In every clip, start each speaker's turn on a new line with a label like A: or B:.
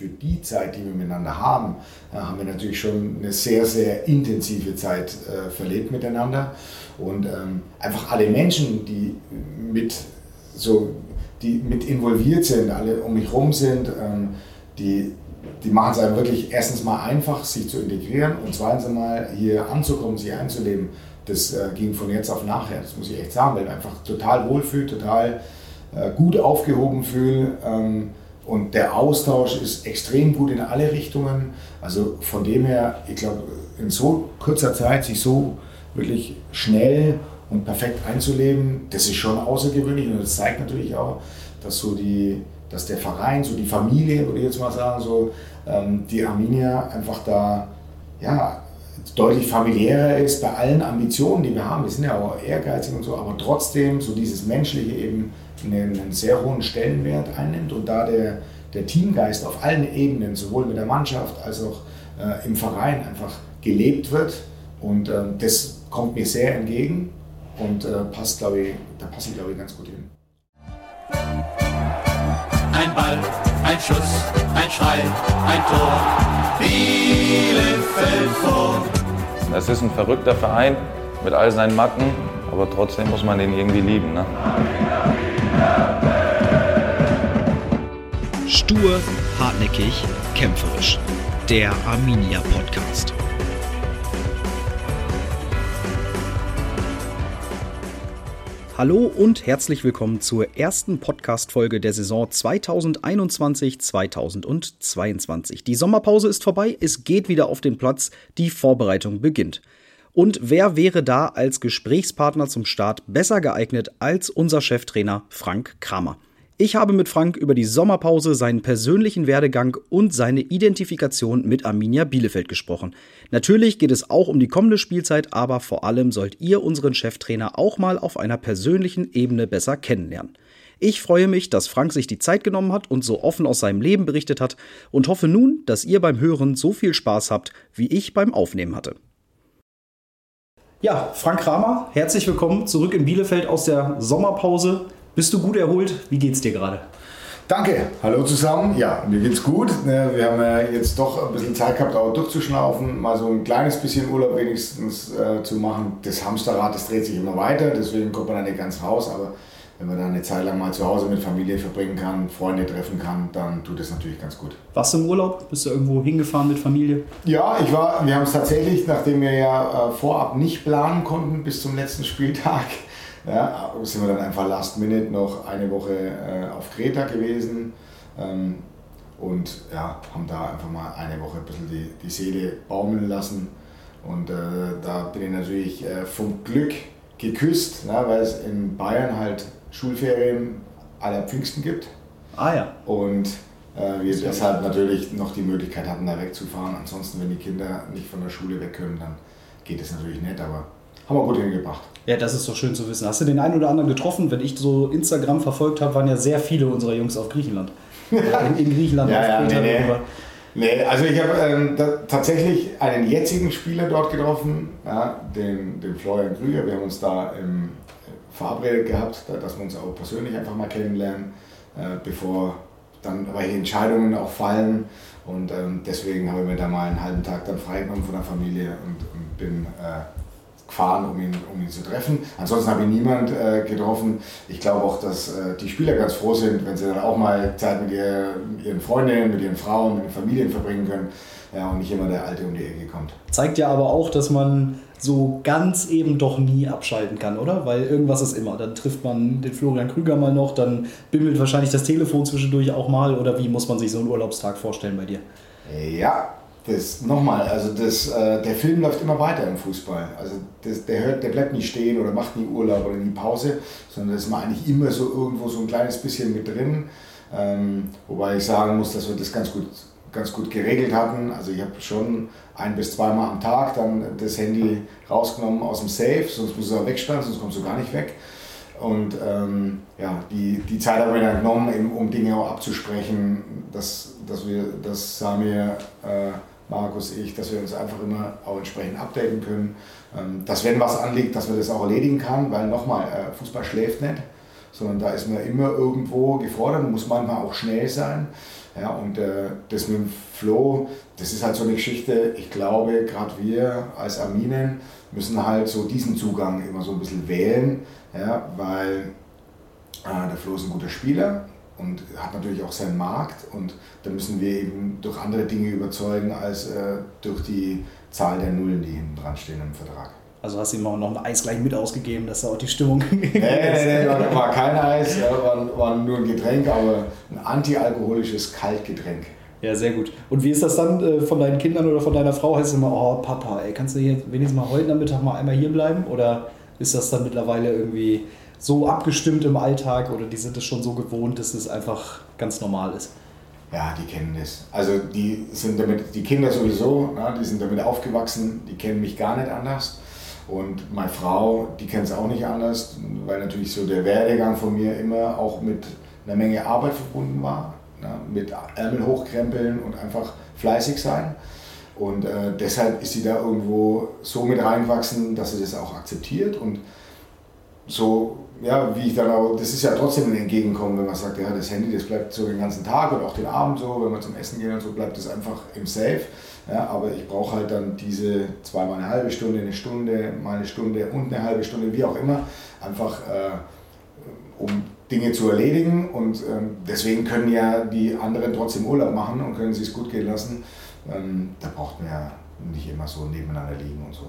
A: für die Zeit, die wir miteinander haben, äh, haben wir natürlich schon eine sehr, sehr intensive Zeit äh, verlebt miteinander. Und ähm, einfach alle Menschen, die mit, so, die mit involviert sind, alle um mich herum sind, ähm, die, die machen es einem wirklich erstens mal einfach, sich zu integrieren und zweitens mal hier anzukommen, sich einzuleben. Das äh, ging von jetzt auf nachher, das muss ich echt sagen, weil ich einfach total wohlfühle, total äh, gut aufgehoben fühle. Ähm, und der Austausch ist extrem gut in alle Richtungen. Also von dem her, ich glaube, in so kurzer Zeit sich so wirklich schnell und perfekt einzuleben, das ist schon außergewöhnlich und das zeigt natürlich auch, dass so die, dass der Verein, so die Familie, würde ich jetzt mal sagen, so ähm, die Arminia einfach da ja, deutlich familiärer ist bei allen Ambitionen, die wir haben. Wir sind ja auch ehrgeizig und so, aber trotzdem so dieses Menschliche eben einen, sehr hohen Stellenwert einnimmt und da der, der Teamgeist auf allen Ebenen, sowohl mit der Mannschaft als auch äh, im Verein, einfach gelebt wird. Und äh, das kommt mir sehr entgegen und äh, passt, glaube ich, da passe ich, glaube ich, ganz gut hin.
B: Ein Ball, ein Schuss, ein Schrei, ein Tor. Bielefeld vor.
C: Es ist ein verrückter Verein mit all seinen Macken, aber trotzdem muss man den irgendwie lieben. Ne?
D: Stur, hartnäckig, kämpferisch. Der Arminia Podcast. Hallo und herzlich willkommen zur ersten Podcast-Folge der Saison 2021-2022. Die Sommerpause ist vorbei, es geht wieder auf den Platz, die Vorbereitung beginnt. Und wer wäre da als Gesprächspartner zum Start besser geeignet als unser Cheftrainer Frank Kramer? Ich habe mit Frank über die Sommerpause, seinen persönlichen Werdegang und seine Identifikation mit Arminia Bielefeld gesprochen. Natürlich geht es auch um die kommende Spielzeit, aber vor allem sollt ihr unseren Cheftrainer auch mal auf einer persönlichen Ebene besser kennenlernen. Ich freue mich, dass Frank sich die Zeit genommen hat und so offen aus seinem Leben berichtet hat und hoffe nun, dass ihr beim Hören so viel Spaß habt, wie ich beim Aufnehmen hatte. Ja, Frank Kramer, herzlich willkommen zurück in Bielefeld aus der Sommerpause. Bist du gut erholt? Wie geht's dir gerade?
A: Danke, hallo zusammen. Ja, mir geht's gut. Ne, wir haben ja jetzt doch ein bisschen Zeit gehabt, auch durchzuschnaufen, mal so ein kleines bisschen Urlaub wenigstens äh, zu machen. Das Hamsterrad, das dreht sich immer weiter, deswegen kommt man da nicht ganz raus. Aber wenn man da eine Zeit lang mal zu Hause mit Familie verbringen kann, Freunde treffen kann, dann tut das natürlich ganz gut.
D: Warst du im Urlaub? Bist du irgendwo hingefahren mit Familie?
A: Ja, ich war, wir haben es tatsächlich, nachdem wir ja äh, vorab nicht planen konnten bis zum letzten Spieltag, ja, sind wir dann einfach last minute noch eine Woche äh, auf Kreta gewesen ähm, und ja, haben da einfach mal eine Woche ein bisschen die, die Seele baumeln lassen. Und äh, da bin ich natürlich äh, vom Glück geküsst, ne, weil es in Bayern halt Schulferien aller Pfingsten gibt.
D: Ah ja.
A: Und äh, wir deshalb natürlich noch die Möglichkeit hatten, da wegzufahren. Ansonsten, wenn die Kinder nicht von der Schule weg können, dann geht es natürlich nicht, aber haben wir gut hingebracht.
D: Ja, das ist doch schön zu wissen. Hast du den einen oder anderen getroffen? Wenn ich so Instagram verfolgt habe, waren ja sehr viele unserer Jungs auf Griechenland. in, in Griechenland.
A: ja, ja, nee, nee. nee, also ich habe ähm, tatsächlich einen jetzigen Spieler dort getroffen, ja, den, den Florian Krüger. Wir haben uns da im, äh, verabredet gehabt, dass wir uns auch persönlich einfach mal kennenlernen, äh, bevor dann welche Entscheidungen auch fallen. Und ähm, deswegen habe ich mir da mal einen halben Tag dann freigenommen von der Familie und, bin äh, gefahren, um ihn, um ihn zu treffen. Ansonsten habe ich niemand äh, getroffen. Ich glaube auch, dass die Spieler ganz froh sind, wenn sie dann auch mal Zeit mit, mit ihren Freundinnen, mit ihren Frauen, mit den Familien verbringen können ja, und nicht immer der Alte um die Ecke kommt.
D: Zeigt ja aber auch, dass man so ganz eben doch nie abschalten kann, oder? Weil irgendwas ist immer. Dann trifft man den Florian Krüger mal noch, dann bimmelt wahrscheinlich das Telefon zwischendurch auch mal. Oder wie muss man sich so einen Urlaubstag vorstellen bei dir?
A: Ja, das nochmal, also das, äh, der Film läuft immer weiter im Fußball. Also das, der, hört, der bleibt nicht stehen oder macht nie Urlaub oder nie Pause, sondern das ist man eigentlich immer so irgendwo so ein kleines bisschen mit drin. Ähm, wobei ich sagen muss, dass wir das ganz gut, ganz gut geregelt hatten. Also ich habe schon ein bis zweimal am Tag dann das Handy rausgenommen aus dem Safe, sonst muss es auch wegsperren, sonst kommst du gar nicht weg. Und ähm, ja, die, die Zeit haben wir dann genommen, um Dinge auch abzusprechen, dass, dass wir, das Samir äh, Markus, ich, dass wir uns einfach immer auch entsprechend updaten können. Ähm, dass wenn was anliegt, dass man das auch erledigen kann, weil nochmal, äh, Fußball schläft nicht, sondern da ist man immer irgendwo gefordert, muss manchmal auch schnell sein. Ja, und äh, das mit dem Flow, das ist halt so eine Geschichte, ich glaube, gerade wir als Arminen müssen halt so diesen Zugang immer so ein bisschen wählen, ja, weil äh, der Flo ist ein guter Spieler und hat natürlich auch seinen Markt und da müssen wir eben durch andere Dinge überzeugen als äh, durch die Zahl der Nullen, die hinten dran stehen im Vertrag.
D: Also hast du ihm auch noch ein Eis gleich mit ausgegeben, dass da auch die Stimmung.
A: nee, nee, nee, war, war kein Eis, war, war nur ein Getränk, aber ein antialkoholisches Kaltgetränk.
D: Ja, sehr gut. Und wie ist das dann äh, von deinen Kindern oder von deiner Frau? Heißt es immer, oh Papa, ey, kannst du hier wenigstens mal heute Nachmittag mal einmal hier bleiben? Oder ist das dann mittlerweile irgendwie so abgestimmt im Alltag oder die sind es schon so gewohnt, dass es einfach ganz normal ist?
A: Ja, die kennen das. Also die sind damit, die Kinder sowieso, na, die sind damit aufgewachsen, die kennen mich gar nicht anders. Und meine Frau, die kennt es auch nicht anders, weil natürlich so der Werdegang von mir immer auch mit einer Menge Arbeit verbunden war. Na, mit Ärmel hochkrempeln und einfach fleißig sein. Und äh, deshalb ist sie da irgendwo so mit reingewachsen, dass sie das auch akzeptiert. Und so, ja, wie ich dann auch, das ist ja trotzdem ein Entgegenkommen, wenn man sagt, ja, das Handy, das bleibt so den ganzen Tag und auch den Abend so, wenn man zum Essen geht und so, bleibt das einfach im Safe. Ja, aber ich brauche halt dann diese zweimal eine halbe Stunde, eine Stunde, mal eine Stunde und eine halbe Stunde, wie auch immer, einfach äh, um Dinge zu erledigen. Und ähm, deswegen können ja die anderen trotzdem Urlaub machen und können sich es gut gehen lassen. Ähm, da braucht man ja nicht immer so nebeneinander liegen und so.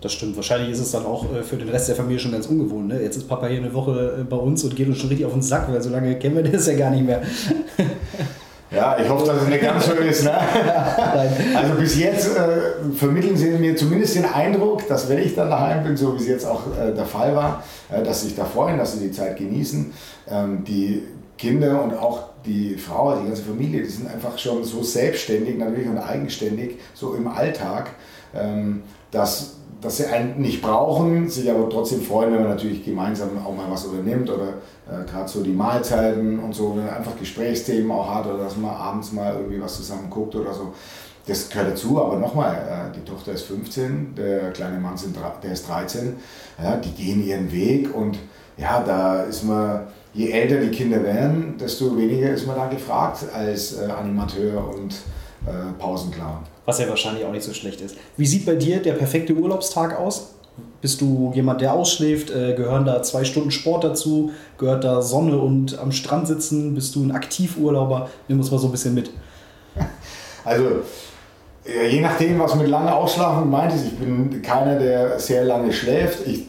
D: Das stimmt. Wahrscheinlich ist es dann auch äh, für den Rest der Familie schon ganz ungewohnt. Ne? Jetzt ist Papa hier eine Woche äh, bei uns und geht uns schon richtig auf den Sack, weil so lange kennen wir das ja gar nicht mehr.
A: Ja, ich hoffe, dass es nicht ganz so ist. Ne? also bis jetzt äh, vermitteln sie mir zumindest den Eindruck, dass wenn ich dann daheim bin, so wie es jetzt auch äh, der Fall war, äh, dass sie sich da freuen, dass sie die Zeit genießen. Ähm, die Kinder und auch die Frau, die ganze Familie, die sind einfach schon so selbstständig natürlich und eigenständig, so im Alltag, ähm, dass dass sie einen nicht brauchen, sich aber trotzdem freuen, wenn man natürlich gemeinsam auch mal was unternimmt oder äh, gerade so die Mahlzeiten und so, wenn man einfach Gesprächsthemen auch hat oder dass man abends mal irgendwie was zusammen guckt oder so. Das gehört dazu, aber nochmal, äh, die Tochter ist 15, der kleine Mann sind, der ist 13, ja, die gehen ihren Weg und ja, da ist man, je älter die Kinder werden, desto weniger ist man da gefragt als äh, Animateur und äh, Pausenclown.
D: Was ja wahrscheinlich auch nicht so schlecht ist. Wie sieht bei dir der perfekte Urlaubstag aus? Bist du jemand, der ausschläft? Äh, gehören da zwei Stunden Sport dazu? Gehört da Sonne und am Strand sitzen? Bist du ein Aktivurlauber? Nimm uns mal so ein bisschen mit.
A: Also, je nachdem, was mit lange Ausschlafen meint ist, ich bin keiner, der sehr lange schläft. Ich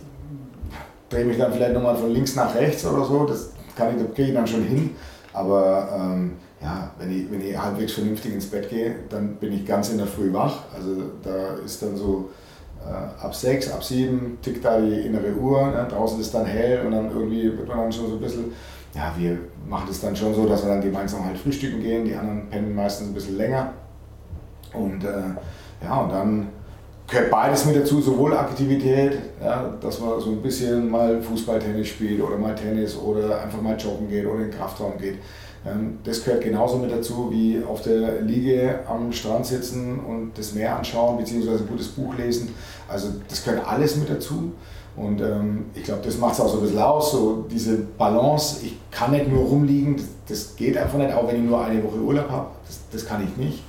A: drehe mich dann vielleicht nochmal von links nach rechts oder so. Das kann ich, das kriege ich dann schon hin. Aber ähm, ja, wenn ich, wenn ich halbwegs vernünftig ins Bett gehe, dann bin ich ganz in der Früh wach. Also da ist dann so äh, ab sechs, ab sieben tickt da die innere Uhr, ne? draußen ist dann hell und dann irgendwie wird man dann schon so ein bisschen, ja, wir machen das dann schon so, dass wir dann gemeinsam halt frühstücken gehen, die anderen pennen meistens ein bisschen länger. Und äh, ja, und dann gehört beides mit dazu, sowohl Aktivität, ja, dass man so ein bisschen mal Fußball, Tennis spielt oder mal Tennis oder einfach mal joggen geht oder in den Kraftraum geht. Ähm, das gehört genauso mit dazu, wie auf der Liege am Strand sitzen und das Meer anschauen, beziehungsweise ein gutes Buch lesen. Also das gehört alles mit dazu. Und ähm, ich glaube, das macht es auch so ein bisschen aus, so diese Balance. Ich kann nicht nur rumliegen, das, das geht einfach nicht, auch wenn ich nur eine Woche Urlaub habe. Das, das kann ich nicht.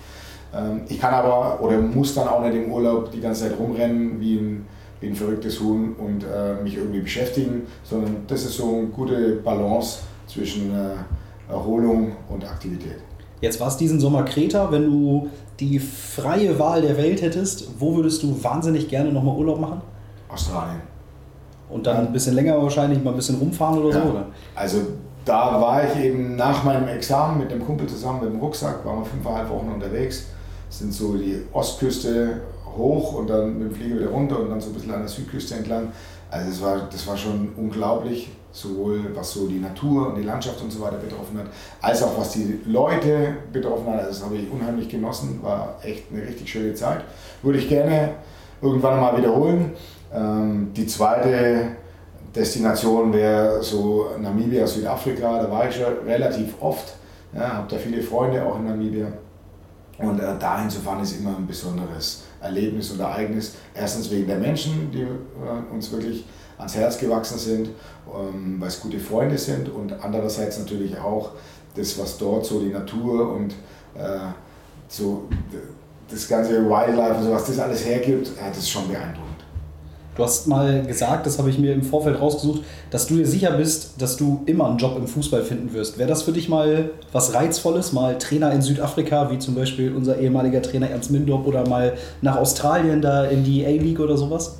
A: Ähm, ich kann aber oder muss dann auch nicht im Urlaub die ganze Zeit rumrennen wie ein, wie ein verrücktes Huhn und äh, mich irgendwie beschäftigen, sondern das ist so eine gute Balance zwischen äh, Erholung und Aktivität.
D: Jetzt war es diesen Sommer Kreta. Wenn du die freie Wahl der Welt hättest, wo würdest du wahnsinnig gerne nochmal Urlaub machen?
A: Australien.
D: Und dann ein bisschen länger wahrscheinlich, mal ein bisschen rumfahren oder ja. so? Oder?
A: Also da war ich eben nach meinem Examen mit dem Kumpel zusammen mit dem Rucksack, waren wir fünfeinhalb Wochen unterwegs, sind so die Ostküste hoch und dann mit dem Flieger wieder runter und dann so ein bisschen an der Südküste entlang. Also das war, das war schon unglaublich sowohl was so die Natur und die Landschaft und so weiter betroffen hat, als auch was die Leute betroffen hat. Also das habe ich unheimlich genossen, war echt eine richtig schöne Zeit. Würde ich gerne irgendwann mal wiederholen. Ähm, die zweite Destination wäre so Namibia, Südafrika. Da war ich schon relativ oft. Ja, habe da viele Freunde auch in Namibia. Und äh, dahin zu fahren ist immer ein besonderes Erlebnis und Ereignis. Erstens wegen der Menschen, die äh, uns wirklich ans Herz gewachsen sind, ähm, weil es gute Freunde sind und andererseits natürlich auch, das, was dort so die Natur und äh, so das ganze Wildlife und so, was das alles hergibt, ja, das ist schon beeindruckend.
D: Du hast mal gesagt, das habe ich mir im Vorfeld rausgesucht, dass du dir sicher bist, dass du immer einen Job im Fußball finden wirst. Wäre das für dich mal was Reizvolles, mal Trainer in Südafrika, wie zum Beispiel unser ehemaliger Trainer Ernst Mindorp oder mal nach Australien da in die A-League oder sowas?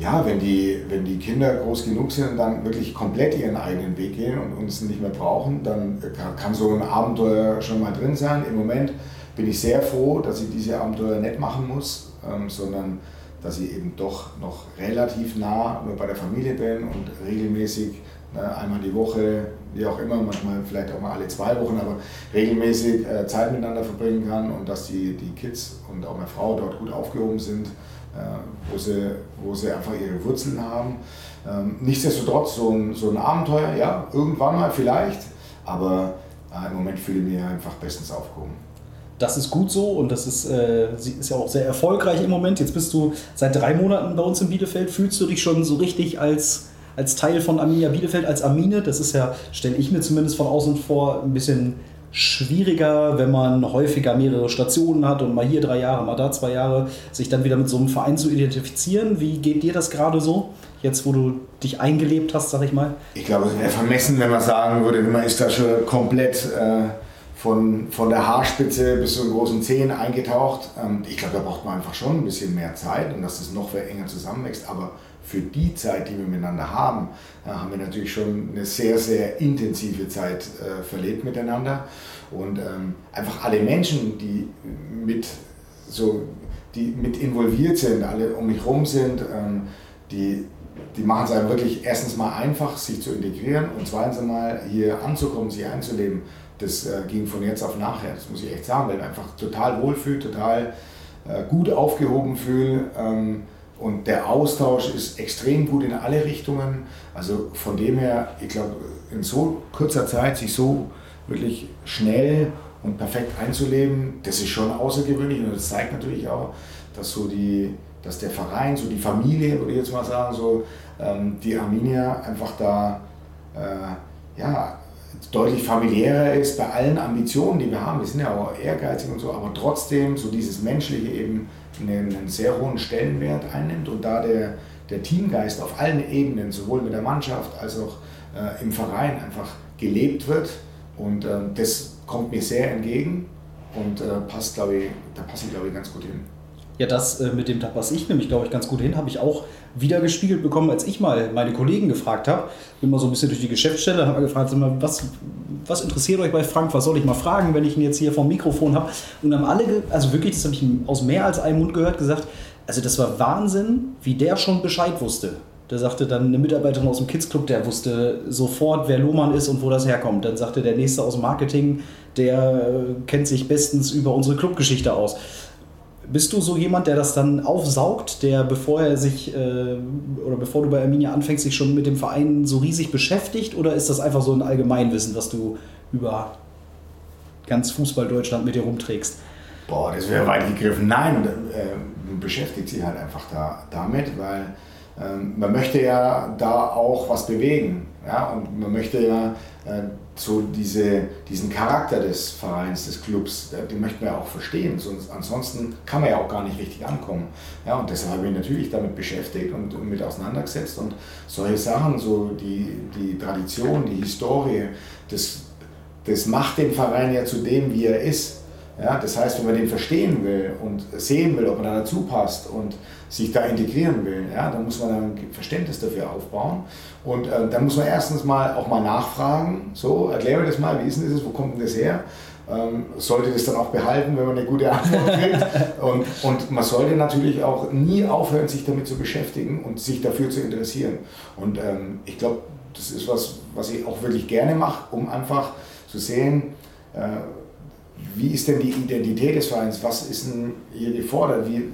A: Ja, wenn die, wenn die Kinder groß genug sind und dann wirklich komplett ihren eigenen Weg gehen und uns nicht mehr brauchen, dann kann so ein Abenteuer schon mal drin sein. Im Moment bin ich sehr froh, dass ich diese Abenteuer nicht machen muss, ähm, sondern dass ich eben doch noch relativ nah nur bei der Familie bin und regelmäßig ne, einmal die Woche, wie auch immer, manchmal vielleicht auch mal alle zwei Wochen, aber regelmäßig äh, Zeit miteinander verbringen kann und dass die, die Kids und auch meine Frau dort gut aufgehoben sind, äh, wo, sie, wo sie einfach ihre Wurzeln haben. Ähm, nichtsdestotrotz so ein, so ein Abenteuer, ja, irgendwann mal vielleicht, aber äh, im Moment fühle ich mich einfach bestens aufgehoben
D: das ist gut so und das ist, äh, ist ja auch sehr erfolgreich im Moment. Jetzt bist du seit drei Monaten bei uns in Bielefeld. Fühlst du dich schon so richtig als, als Teil von Arminia Bielefeld, als Amine? Das ist ja, stelle ich mir zumindest von außen vor, ein bisschen schwieriger, wenn man häufiger mehrere Stationen hat und mal hier drei Jahre, mal da zwei Jahre, sich dann wieder mit so einem Verein zu identifizieren. Wie geht dir das gerade so, jetzt wo du dich eingelebt hast, sag ich mal?
A: Ich glaube, es wäre vermessen, wenn man sagen würde, man ist da schon komplett... Äh von, von der Haarspitze bis zu den großen Zehen eingetaucht. Ähm, ich glaube, da braucht man einfach schon ein bisschen mehr Zeit und dass das noch enger zusammenwächst. Aber für die Zeit, die wir miteinander haben, äh, haben wir natürlich schon eine sehr, sehr intensive Zeit äh, verlebt miteinander. Und ähm, einfach alle Menschen, die mit, so, die mit involviert sind, alle um mich herum sind, ähm, die, die machen es einem wirklich erstens mal einfach, sich zu integrieren und zweitens mal hier anzukommen, sich einzuleben das äh, ging von jetzt auf nachher, das muss ich echt sagen, weil ich einfach total wohlfühle, total äh, gut aufgehoben fühle. Ähm, und der Austausch ist extrem gut in alle Richtungen. Also von dem her, ich glaube, in so kurzer Zeit sich so wirklich schnell und perfekt einzuleben, das ist schon außergewöhnlich und das zeigt natürlich auch, dass so die, dass der Verein, so die Familie, würde ich jetzt mal sagen, so ähm, die Arminia einfach da äh, ja, deutlich familiärer ist bei allen Ambitionen, die wir haben. Wir sind ja auch ehrgeizig und so, aber trotzdem so dieses Menschliche eben einen, sehr hohen Stellenwert einnimmt und da der, der Teamgeist auf allen Ebenen, sowohl mit der Mannschaft als auch äh, im Verein einfach gelebt wird. Und äh, das kommt mir sehr entgegen und äh, passt, glaube ich, da passe ich, glaube ich, ganz gut hin.
D: Ja, das äh, mit dem, passe ich nämlich, glaube ich, ganz gut hin, habe ich auch wieder gespiegelt bekommen, als ich mal meine Kollegen gefragt habe. Bin mal so ein bisschen durch die Geschäftsstelle, habe gefragt, was, was interessiert euch bei Frank, was soll ich mal fragen, wenn ich ihn jetzt hier vom Mikrofon habe? Und haben alle, also wirklich, das habe ich aus mehr als einem Mund gehört, gesagt, also das war Wahnsinn, wie der schon Bescheid wusste. Da sagte dann eine Mitarbeiterin aus dem Kids Club, der wusste sofort, wer Lohmann ist und wo das herkommt. Dann sagte der nächste aus dem Marketing, der äh, kennt sich bestens über unsere Clubgeschichte aus. Bist du so jemand, der das dann aufsaugt, der bevor er sich äh, oder bevor du bei Arminia anfängst, sich schon mit dem Verein so riesig beschäftigt? Oder ist das einfach so ein Allgemeinwissen, was du über ganz Fußball Deutschland mit dir rumträgst?
A: Boah, das wäre weit gegriffen. Nein, äh, beschäftigt sich halt einfach da, damit, weil ähm, man möchte ja da auch was bewegen. Ja? Und man möchte ja äh, so diese, diesen Charakter des Vereins, des Clubs, den möchten wir ja auch verstehen. Sonst, ansonsten kann man ja auch gar nicht richtig ankommen. Ja? Und deshalb habe ich mich natürlich damit beschäftigt und, und mit auseinandergesetzt. Und solche Sachen, so die, die Tradition, die Historie, das, das macht den Verein ja zu dem, wie er ist. Ja, das heißt, wenn man den verstehen will und sehen will, ob man da dazu passt und sich da integrieren will, ja, dann muss man ein Verständnis dafür aufbauen. Und äh, dann muss man erstens mal auch mal nachfragen, so, erkläre mir das mal, wie ist denn das, wo kommt denn das her? Ähm, sollte das dann auch behalten, wenn man eine gute Antwort kriegt. und, und man sollte natürlich auch nie aufhören, sich damit zu beschäftigen und sich dafür zu interessieren. Und ähm, ich glaube, das ist was, was ich auch wirklich gerne mache, um einfach zu sehen, äh, wie ist denn die Identität des Vereins? Was ist denn hier gefordert? Wie,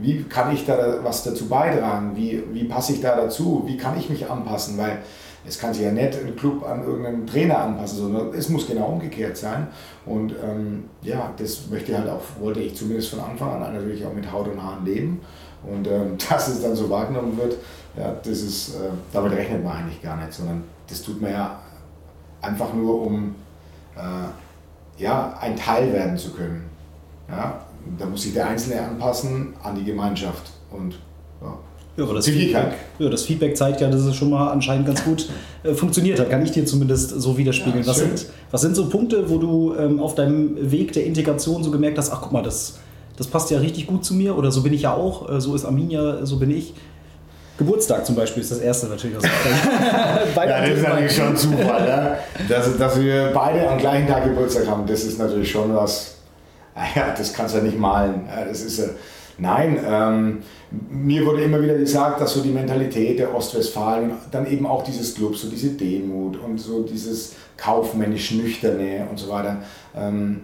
A: wie kann ich da was dazu beitragen? Wie, wie passe ich da dazu? Wie kann ich mich anpassen? Weil es kann sich ja nicht ein Club an irgendeinen Trainer anpassen, sondern es muss genau umgekehrt sein. Und ähm, ja, das möchte halt auch, wollte ich zumindest von Anfang an natürlich auch mit Haut und Haaren leben. Und ähm, dass es dann so wahrgenommen wird, ja, das ist, äh, damit rechnet man eigentlich gar nicht, sondern das tut man ja einfach nur, um äh, ja, ein Teil werden zu können. Ja? Da muss sich der Einzelne anpassen an die Gemeinschaft. Und ja,
D: ja, aber das Feedback, ja, das Feedback zeigt ja, dass es schon mal anscheinend ganz gut äh, funktioniert hat. Kann ich dir zumindest so widerspiegeln. Ja, was, sind, was sind so Punkte, wo du ähm, auf deinem Weg der Integration so gemerkt hast, ach guck mal, das, das passt ja richtig gut zu mir oder so bin ich ja auch, äh, so ist Arminia, so bin ich. Geburtstag zum Beispiel ist das erste natürlich. Was
A: ja, das ist natürlich schon Zufall, ne? dass, dass wir beide am gleichen Tag Geburtstag haben. Das ist natürlich schon was, ja, das kannst du ja nicht malen. Das ist, nein, ähm, mir wurde immer wieder gesagt, dass so die Mentalität der Ostwestfalen, dann eben auch dieses Club, so diese Demut und so dieses kaufmännisch Nüchterne und so weiter. Ähm,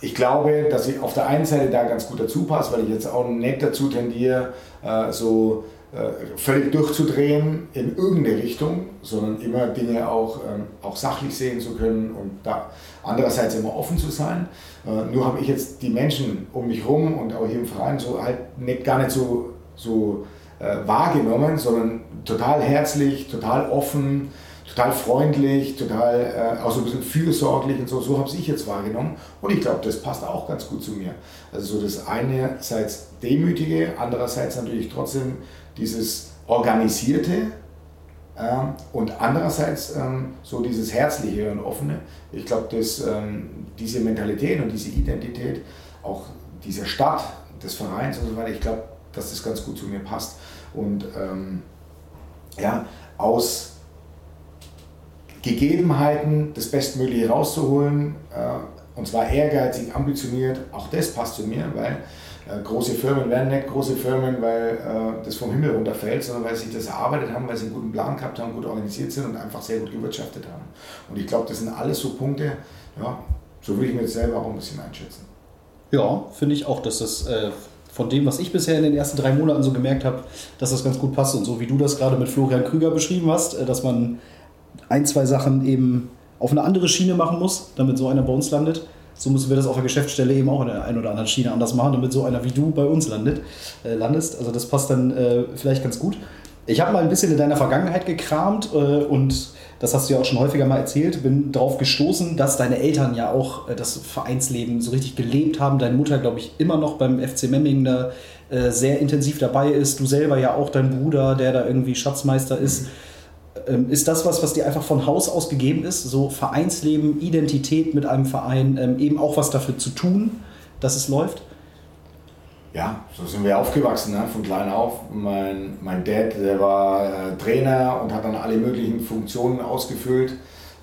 A: ich glaube, dass ich auf der einen Seite da ganz gut dazu passe, weil ich jetzt auch nicht dazu tendiere, äh, so äh, völlig durchzudrehen in irgendeine Richtung, sondern immer Dinge auch, ähm, auch sachlich sehen zu können und da andererseits immer offen zu sein. Äh, nur habe ich jetzt die Menschen um mich herum und auch hier im Verein so halt nicht, gar nicht so, so äh, wahrgenommen, sondern total herzlich, total offen, total freundlich, total äh, auch so ein bisschen fürsorglich und so. So habe ich jetzt wahrgenommen. Und ich glaube, das passt auch ganz gut zu mir. Also so das einerseits Demütige, andererseits natürlich trotzdem dieses Organisierte und andererseits ähm, so dieses Herzliche und Offene. Ich glaube, dass ähm, diese Mentalität und diese Identität, auch dieser Stadt, des Vereins und so weiter, ich glaube, dass das ganz gut zu mir passt. Und ähm, ja, aus Gegebenheiten das Bestmögliche rauszuholen, äh, und zwar ehrgeizig, ambitioniert, auch das passt zu mir, weil große Firmen werden nicht große Firmen, weil äh, das vom Himmel runterfällt, sondern weil sie das erarbeitet haben, weil sie einen guten Plan gehabt haben, gut organisiert sind und einfach sehr gut gewirtschaftet haben. Und ich glaube, das sind alles so Punkte, ja, so würde ich mir jetzt selber auch ein bisschen einschätzen.
D: Ja, finde ich auch, dass das äh, von dem, was ich bisher in den ersten drei Monaten so gemerkt habe, dass das ganz gut passt. Und so wie du das gerade mit Florian Krüger beschrieben hast, äh, dass man ein, zwei Sachen eben auf eine andere Schiene machen muss, damit so einer bei uns landet so müssen wir das auf der Geschäftsstelle eben auch in der einen oder anderen Schiene anders machen, damit so einer wie du bei uns landet, äh, landest. Also das passt dann äh, vielleicht ganz gut. Ich habe mal ein bisschen in deiner Vergangenheit gekramt äh, und das hast du ja auch schon häufiger mal erzählt, bin darauf gestoßen, dass deine Eltern ja auch äh, das Vereinsleben so richtig gelebt haben. Deine Mutter, glaube ich, immer noch beim FC Memmingen da äh, sehr intensiv dabei ist. Du selber ja auch, dein Bruder, der da irgendwie Schatzmeister ist. Mhm ähm, ist das was, was dir einfach von Haus aus gegeben ist? So Vereinsleben, Identität mit einem Verein, ähm, eben auch was dafür zu tun, dass es läuft?
A: Ja, so sind wir aufgewachsen, ne? von klein auf. Mein, mein Dad, der war äh, Trainer und hat dann alle möglichen Funktionen ausgefüllt.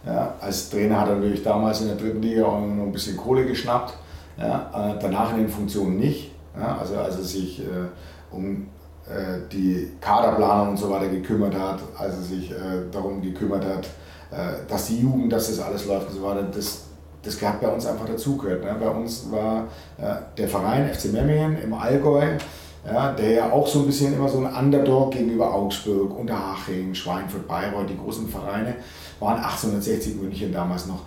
A: Ja, als Trainer hat er natürlich damals in der dritten Liga auch noch ein bisschen Kohle geschnappt. Ja, äh, danach in den Funktionen nicht. Ja, also als er sich äh, um die Kaderplanung und so weiter gekümmert hat, als er sich äh, darum gekümmert hat, äh, dass die Jugend, dass das alles läuft und so weiter, das, das hat bei uns einfach dazugehört. Ne? Bei uns war der Verein FC Memmingen im Allgäu, ja, der ja auch so ein bisschen immer so ein Underdog gegenüber Augsburg, Unterhaching, Schweinfurt, Bayreuth, die großen Vereine, waren 1860 München damals noch.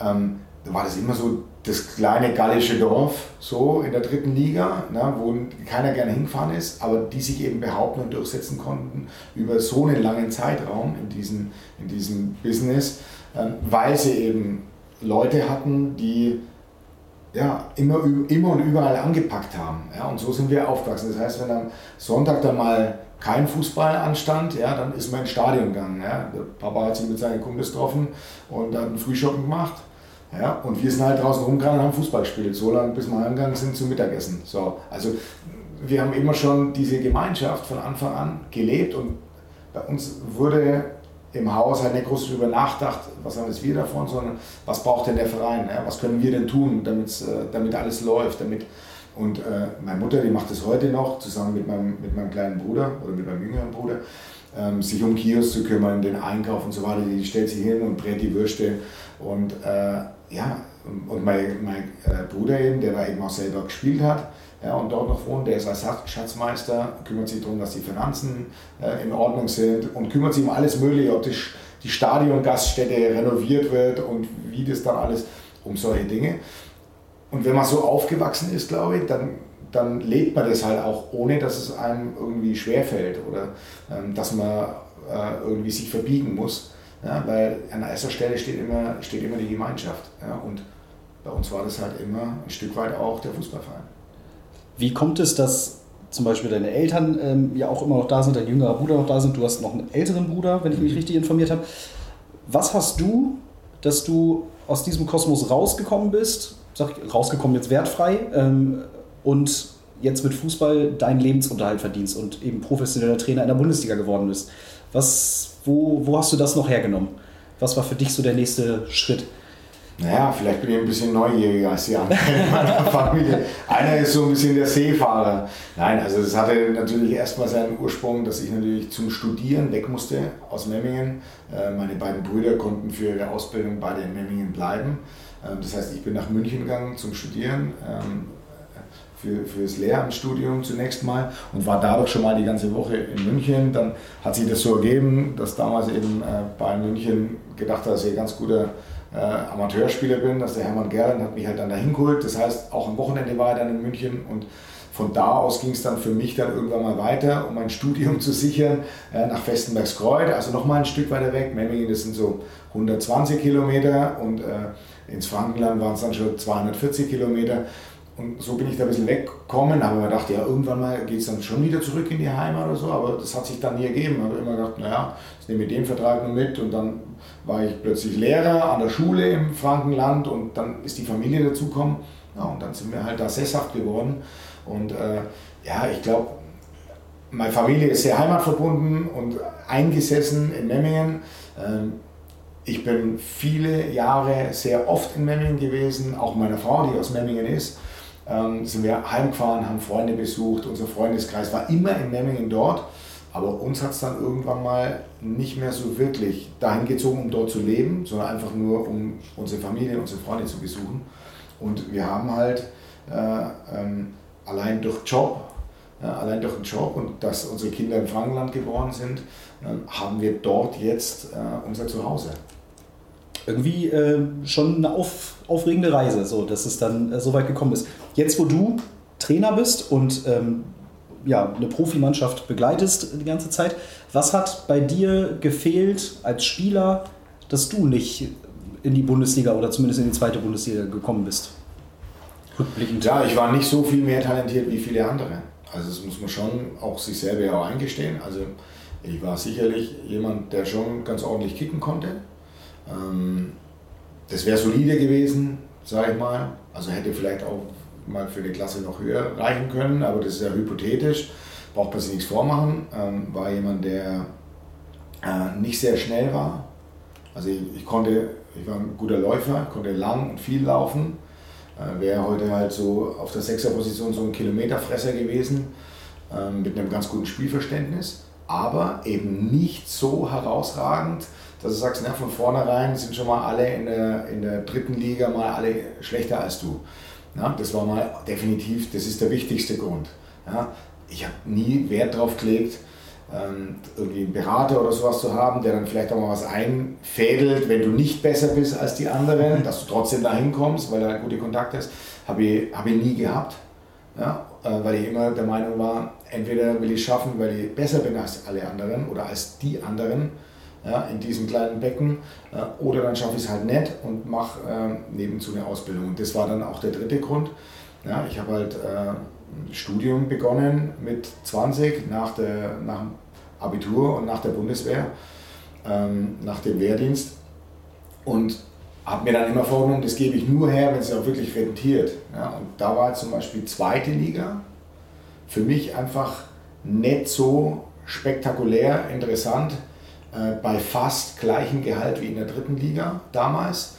A: Ähm, da war das immer so das kleine gallische Dorf, so in der dritten Liga, ne, wo keiner gerne hingefahren ist, aber die sich eben behaupten und durchsetzen konnten über so einen langen Zeitraum in diesem, in diesem Business, ähm, weil sie eben Leute hatten, die ja, immer, immer und überall angepackt haben. Ja, und so sind wir aufgewachsen. Das heißt, wenn am Sonntag dann mal kein Fußball anstand, ja, dann ist man ins Stadion gegangen. Ja. Der Papa hat sich mit seinen Kumpels getroffen und hat einen Frühschoppen gemacht ja, und wir sind halt draußen rumgegangen und haben Fußball gespielt, so lange bis wir heimgegangen sind zum Mittagessen. So, also wir haben immer schon diese Gemeinschaft von Anfang an gelebt und bei uns wurde im Haus halt nicht groß darüber nachgedacht, was haben jetzt wir davon, sondern was braucht denn der Verein, ja, was können wir denn tun, äh, damit alles läuft. Damit, und äh, meine Mutter, die macht das heute noch, zusammen mit meinem, mit meinem kleinen Bruder oder mit meinem jüngeren Bruder, ähm, sich um Kiosk zu kümmern, den Einkauf und so weiter. Die stellt sich hin und brät die Würste und äh, ja, und mein, mein äh, Bruder eben, der da eben auch selber gespielt hat ja, und dort noch wohnt, der ist als Schatzmeister, kümmert sich darum, dass die Finanzen äh, in Ordnung sind und kümmert sich um alles Mögliche, ob die, die Stadiongaststätte renoviert wird und wie das dann alles, um solche Dinge. Und wenn man so aufgewachsen ist, glaube ich, dann, dann lebt man das halt auch, ohne dass es einem irgendwie schwerfällt oder ähm, dass man äh, irgendwie sich verbiegen muss. Ja, weil an erster Stelle steht immer, steht immer die Gemeinschaft. Ja, und bei uns war das halt immer ein Stück weit auch der Fußballverein.
D: Wie kommt es, dass zum Beispiel deine Eltern ähm, ja auch immer noch da sind, dein jüngerer Bruder noch da sind, du hast noch einen älteren Bruder, wenn ich mich richtig informiert habe. Was hast du, dass du aus diesem Kosmos rausgekommen bist, sag ich, rausgekommen jetzt wertfrei ähm, und jetzt mit Fußball deinen Lebensunterhalt verdienst und eben professioneller Trainer in der Bundesliga geworden bist? Was, wo, wo hast du das noch hergenommen? Was war für dich so der nächste Schritt?
A: Naja, vielleicht bin ich ein bisschen neugieriger als die anderen in meiner Familie. Einer ist so ein bisschen der Seefahrer. Nein, also es hatte natürlich erstmal seinen Ursprung, dass ich natürlich zum Studieren weg musste aus Memmingen. Äh, meine beiden Brüder konnten für ihre Ausbildung beide in Memmingen bleiben. Ähm, das heißt, ich bin nach München gegangen zum Studieren, ähm, für, das Lehramtsstudium zunächst mal und war dadurch schon mal die ganze Woche in München. Dann hat sich das so ergeben, dass damals eben äh, Bayern München gedacht hat, dass ich ein ganz guter äh, Amateurspieler bin, dass der Hermann Gerland hat mich halt dann dahin geholt. Das heißt, auch am Wochenende war er dann in München und von da aus ging es dann für mich dann irgendwann mal weiter, um mein Studium zu sichern, äh, nach Festenbergskreuth, also nochmal ein Stück weiter weg. Memmingen, das sind so 120 Kilometer und äh, ins Frankenland waren es dann schon 240 Kilometer. Und so bin ich da ein bisschen weggekommen, habe mir gedacht, ja, irgendwann mal geht es dann schon wieder zurück in die Heimat oder so, aber das hat sich dann nie ergeben. Ich habe immer gedacht, naja, ich nehme den Vertrag nur mit und dann war ich plötzlich Lehrer an der Schule im Frankenland und dann ist die Familie dazugekommen. Ja, und dann sind wir halt da sesshaft geworden. Und äh, ja, ich glaube, meine Familie ist sehr heimatverbunden und eingesessen in Memmingen. Ähm, ich bin viele Jahre sehr oft in Memmingen gewesen, auch meine Frau, die aus Memmingen ist ähm, sind wir heimgefahren, haben Freunde besucht. Unser Freundeskreis war immer in Memmingen dort. Aber uns hat es dann irgendwann mal nicht mehr so wirklich dahin gezogen, um dort zu leben, sondern einfach nur, um unsere Familie, unsere Freunde zu besuchen. Und wir haben halt äh, ähm, allein durch Job, äh, allein durch den Job und dass unsere Kinder im Frankenland geboren sind, äh, haben wir dort jetzt äh, unser Zuhause
D: irgendwie äh, schon eine auf, aufregende Reise, so dass es dann äh, so weit gekommen ist. Jetzt, wo du Trainer bist und ähm, ja, eine Profimannschaft begleitest die ganze Zeit, was hat bei dir gefehlt als Spieler, dass du nicht in die Bundesliga oder zumindest in die zweite Bundesliga gekommen bist?
A: Rückblickend. Ja, ich war nicht so viel mehr talentiert wie viele andere. Also das muss man schon auch sich selber auch eingestehen. Also ich war sicherlich jemand, der schon ganz ordentlich kicken konnte. Ähm, das wäre solide gewesen, sage ich mal. Also hätte vielleicht auch mal für eine Klasse noch höher reichen können, aber das ist ja hypothetisch, braucht man sich nichts vormachen. Ähm, war jemand, der äh, nicht sehr schnell war. Also ich, ich, konnte, ich war ein guter Läufer, konnte lang und viel laufen. Äh, wäre heute halt so auf der Sechserposition so ein Kilometerfresser gewesen, äh, mit einem ganz guten Spielverständnis, aber eben nicht so herausragend, dass du sagst, na, von vornherein sind schon mal alle in der, in der dritten Liga mal alle schlechter als du. Ja, das war mal definitiv, das ist der wichtigste Grund. Ja, ich habe nie Wert darauf gelegt, ähm, irgendwie einen Berater oder sowas zu haben, der dann vielleicht auch mal was einfädelt, wenn du nicht besser bist als die anderen, dass du trotzdem dahin kommst, weil da gute Kontakte ist, habe ich, hab ich nie gehabt. Ja, äh, weil ich immer der Meinung war, entweder will ich es schaffen, weil ich besser bin als alle anderen oder als die anderen, ja, in diesem kleinen Becken äh, oder dann schaffe ich es halt nicht und mache äh, nebenzu eine Ausbildung. Und das war dann auch der dritte Grund. Ja, ich habe halt äh, ein Studium begonnen mit 20 nach, der, nach dem Abitur und nach der Bundeswehr, ähm, nach dem Wehrdienst und habe mir dann immer vorgenommen, das gebe ich nur her, wenn es auch wirklich rentiert. Ja, und da war zum Beispiel zweite Liga für mich einfach nicht so spektakulär interessant, äh, bei fast gleichem Gehalt wie in der dritten Liga damals,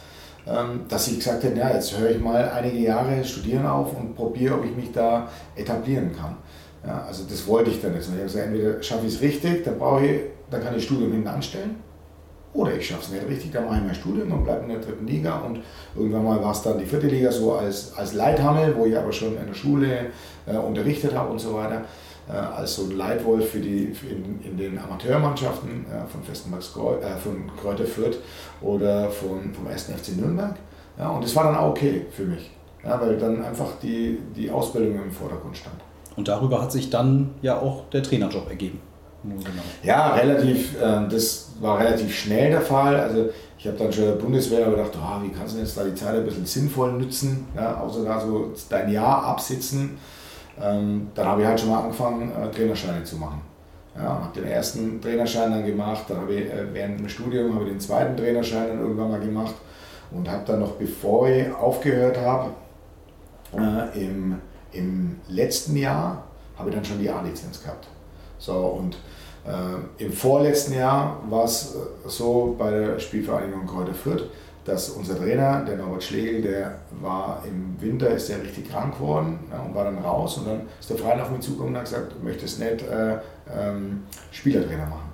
A: ähm, dass ich gesagt habe, ja, jetzt höre ich mal einige Jahre studieren auf und probiere, ob ich mich da etablieren kann. Ja, also das wollte ich dann jetzt. Und ich habe gesagt, entweder schaffe ich es richtig, dann brauche ich, dann kann ich Studium hinten anstellen. Oder ich schaffe es nicht richtig, dann mache ich mein Studium und bleibe in der dritten Liga. Und irgendwann mal war es dann die vierte Liga so als, als Leithammel, wo ich aber schon in der Schule äh, unterrichtet habe und so weiter. Äh, als so ein Leitwolf für die, für in, in, den Amateurmannschaften äh, von Festenbergs äh, von Kräuter Fürth oder von, vom 1. FC Nürnberg. Ja, und das war dann auch okay für mich, ja, weil dann einfach die, die Ausbildung im Vordergrund stand.
D: Und darüber hat sich dann ja auch der Trainerjob ergeben. Genau.
A: Ja, relativ, äh, das war relativ schnell der Fall. Also ich habe dann schon der Bundeswehr gedacht, oh, wie kannst du jetzt da die Zeit ein bisschen sinnvoll nutzen, ja, außer da so dein Jahr absitzen. Ähm, dann habe ich halt schon mal angefangen, äh, Trainerscheine zu machen. Ja, habe den ersten Trainerschein dann gemacht, dann habe ich äh, während dem Studium ich den zweiten Trainerschein dann irgendwann mal gemacht und habe dann noch, bevor ich aufgehört habe, äh, im, im letzten Jahr, habe ich dann schon die A-Lizenz gehabt. So, und äh, im vorletzten Jahr war es äh, so bei der Spielvereinigung Kräuter Fürth, dass unser Trainer, der Norbert Schlegel, der war im Winter, ist der richtig krank geworden ja, und war dann raus und dann ist der Verein auf mich zugekommen und hat gesagt, du möchtest nicht äh, ähm, Spielertrainer machen.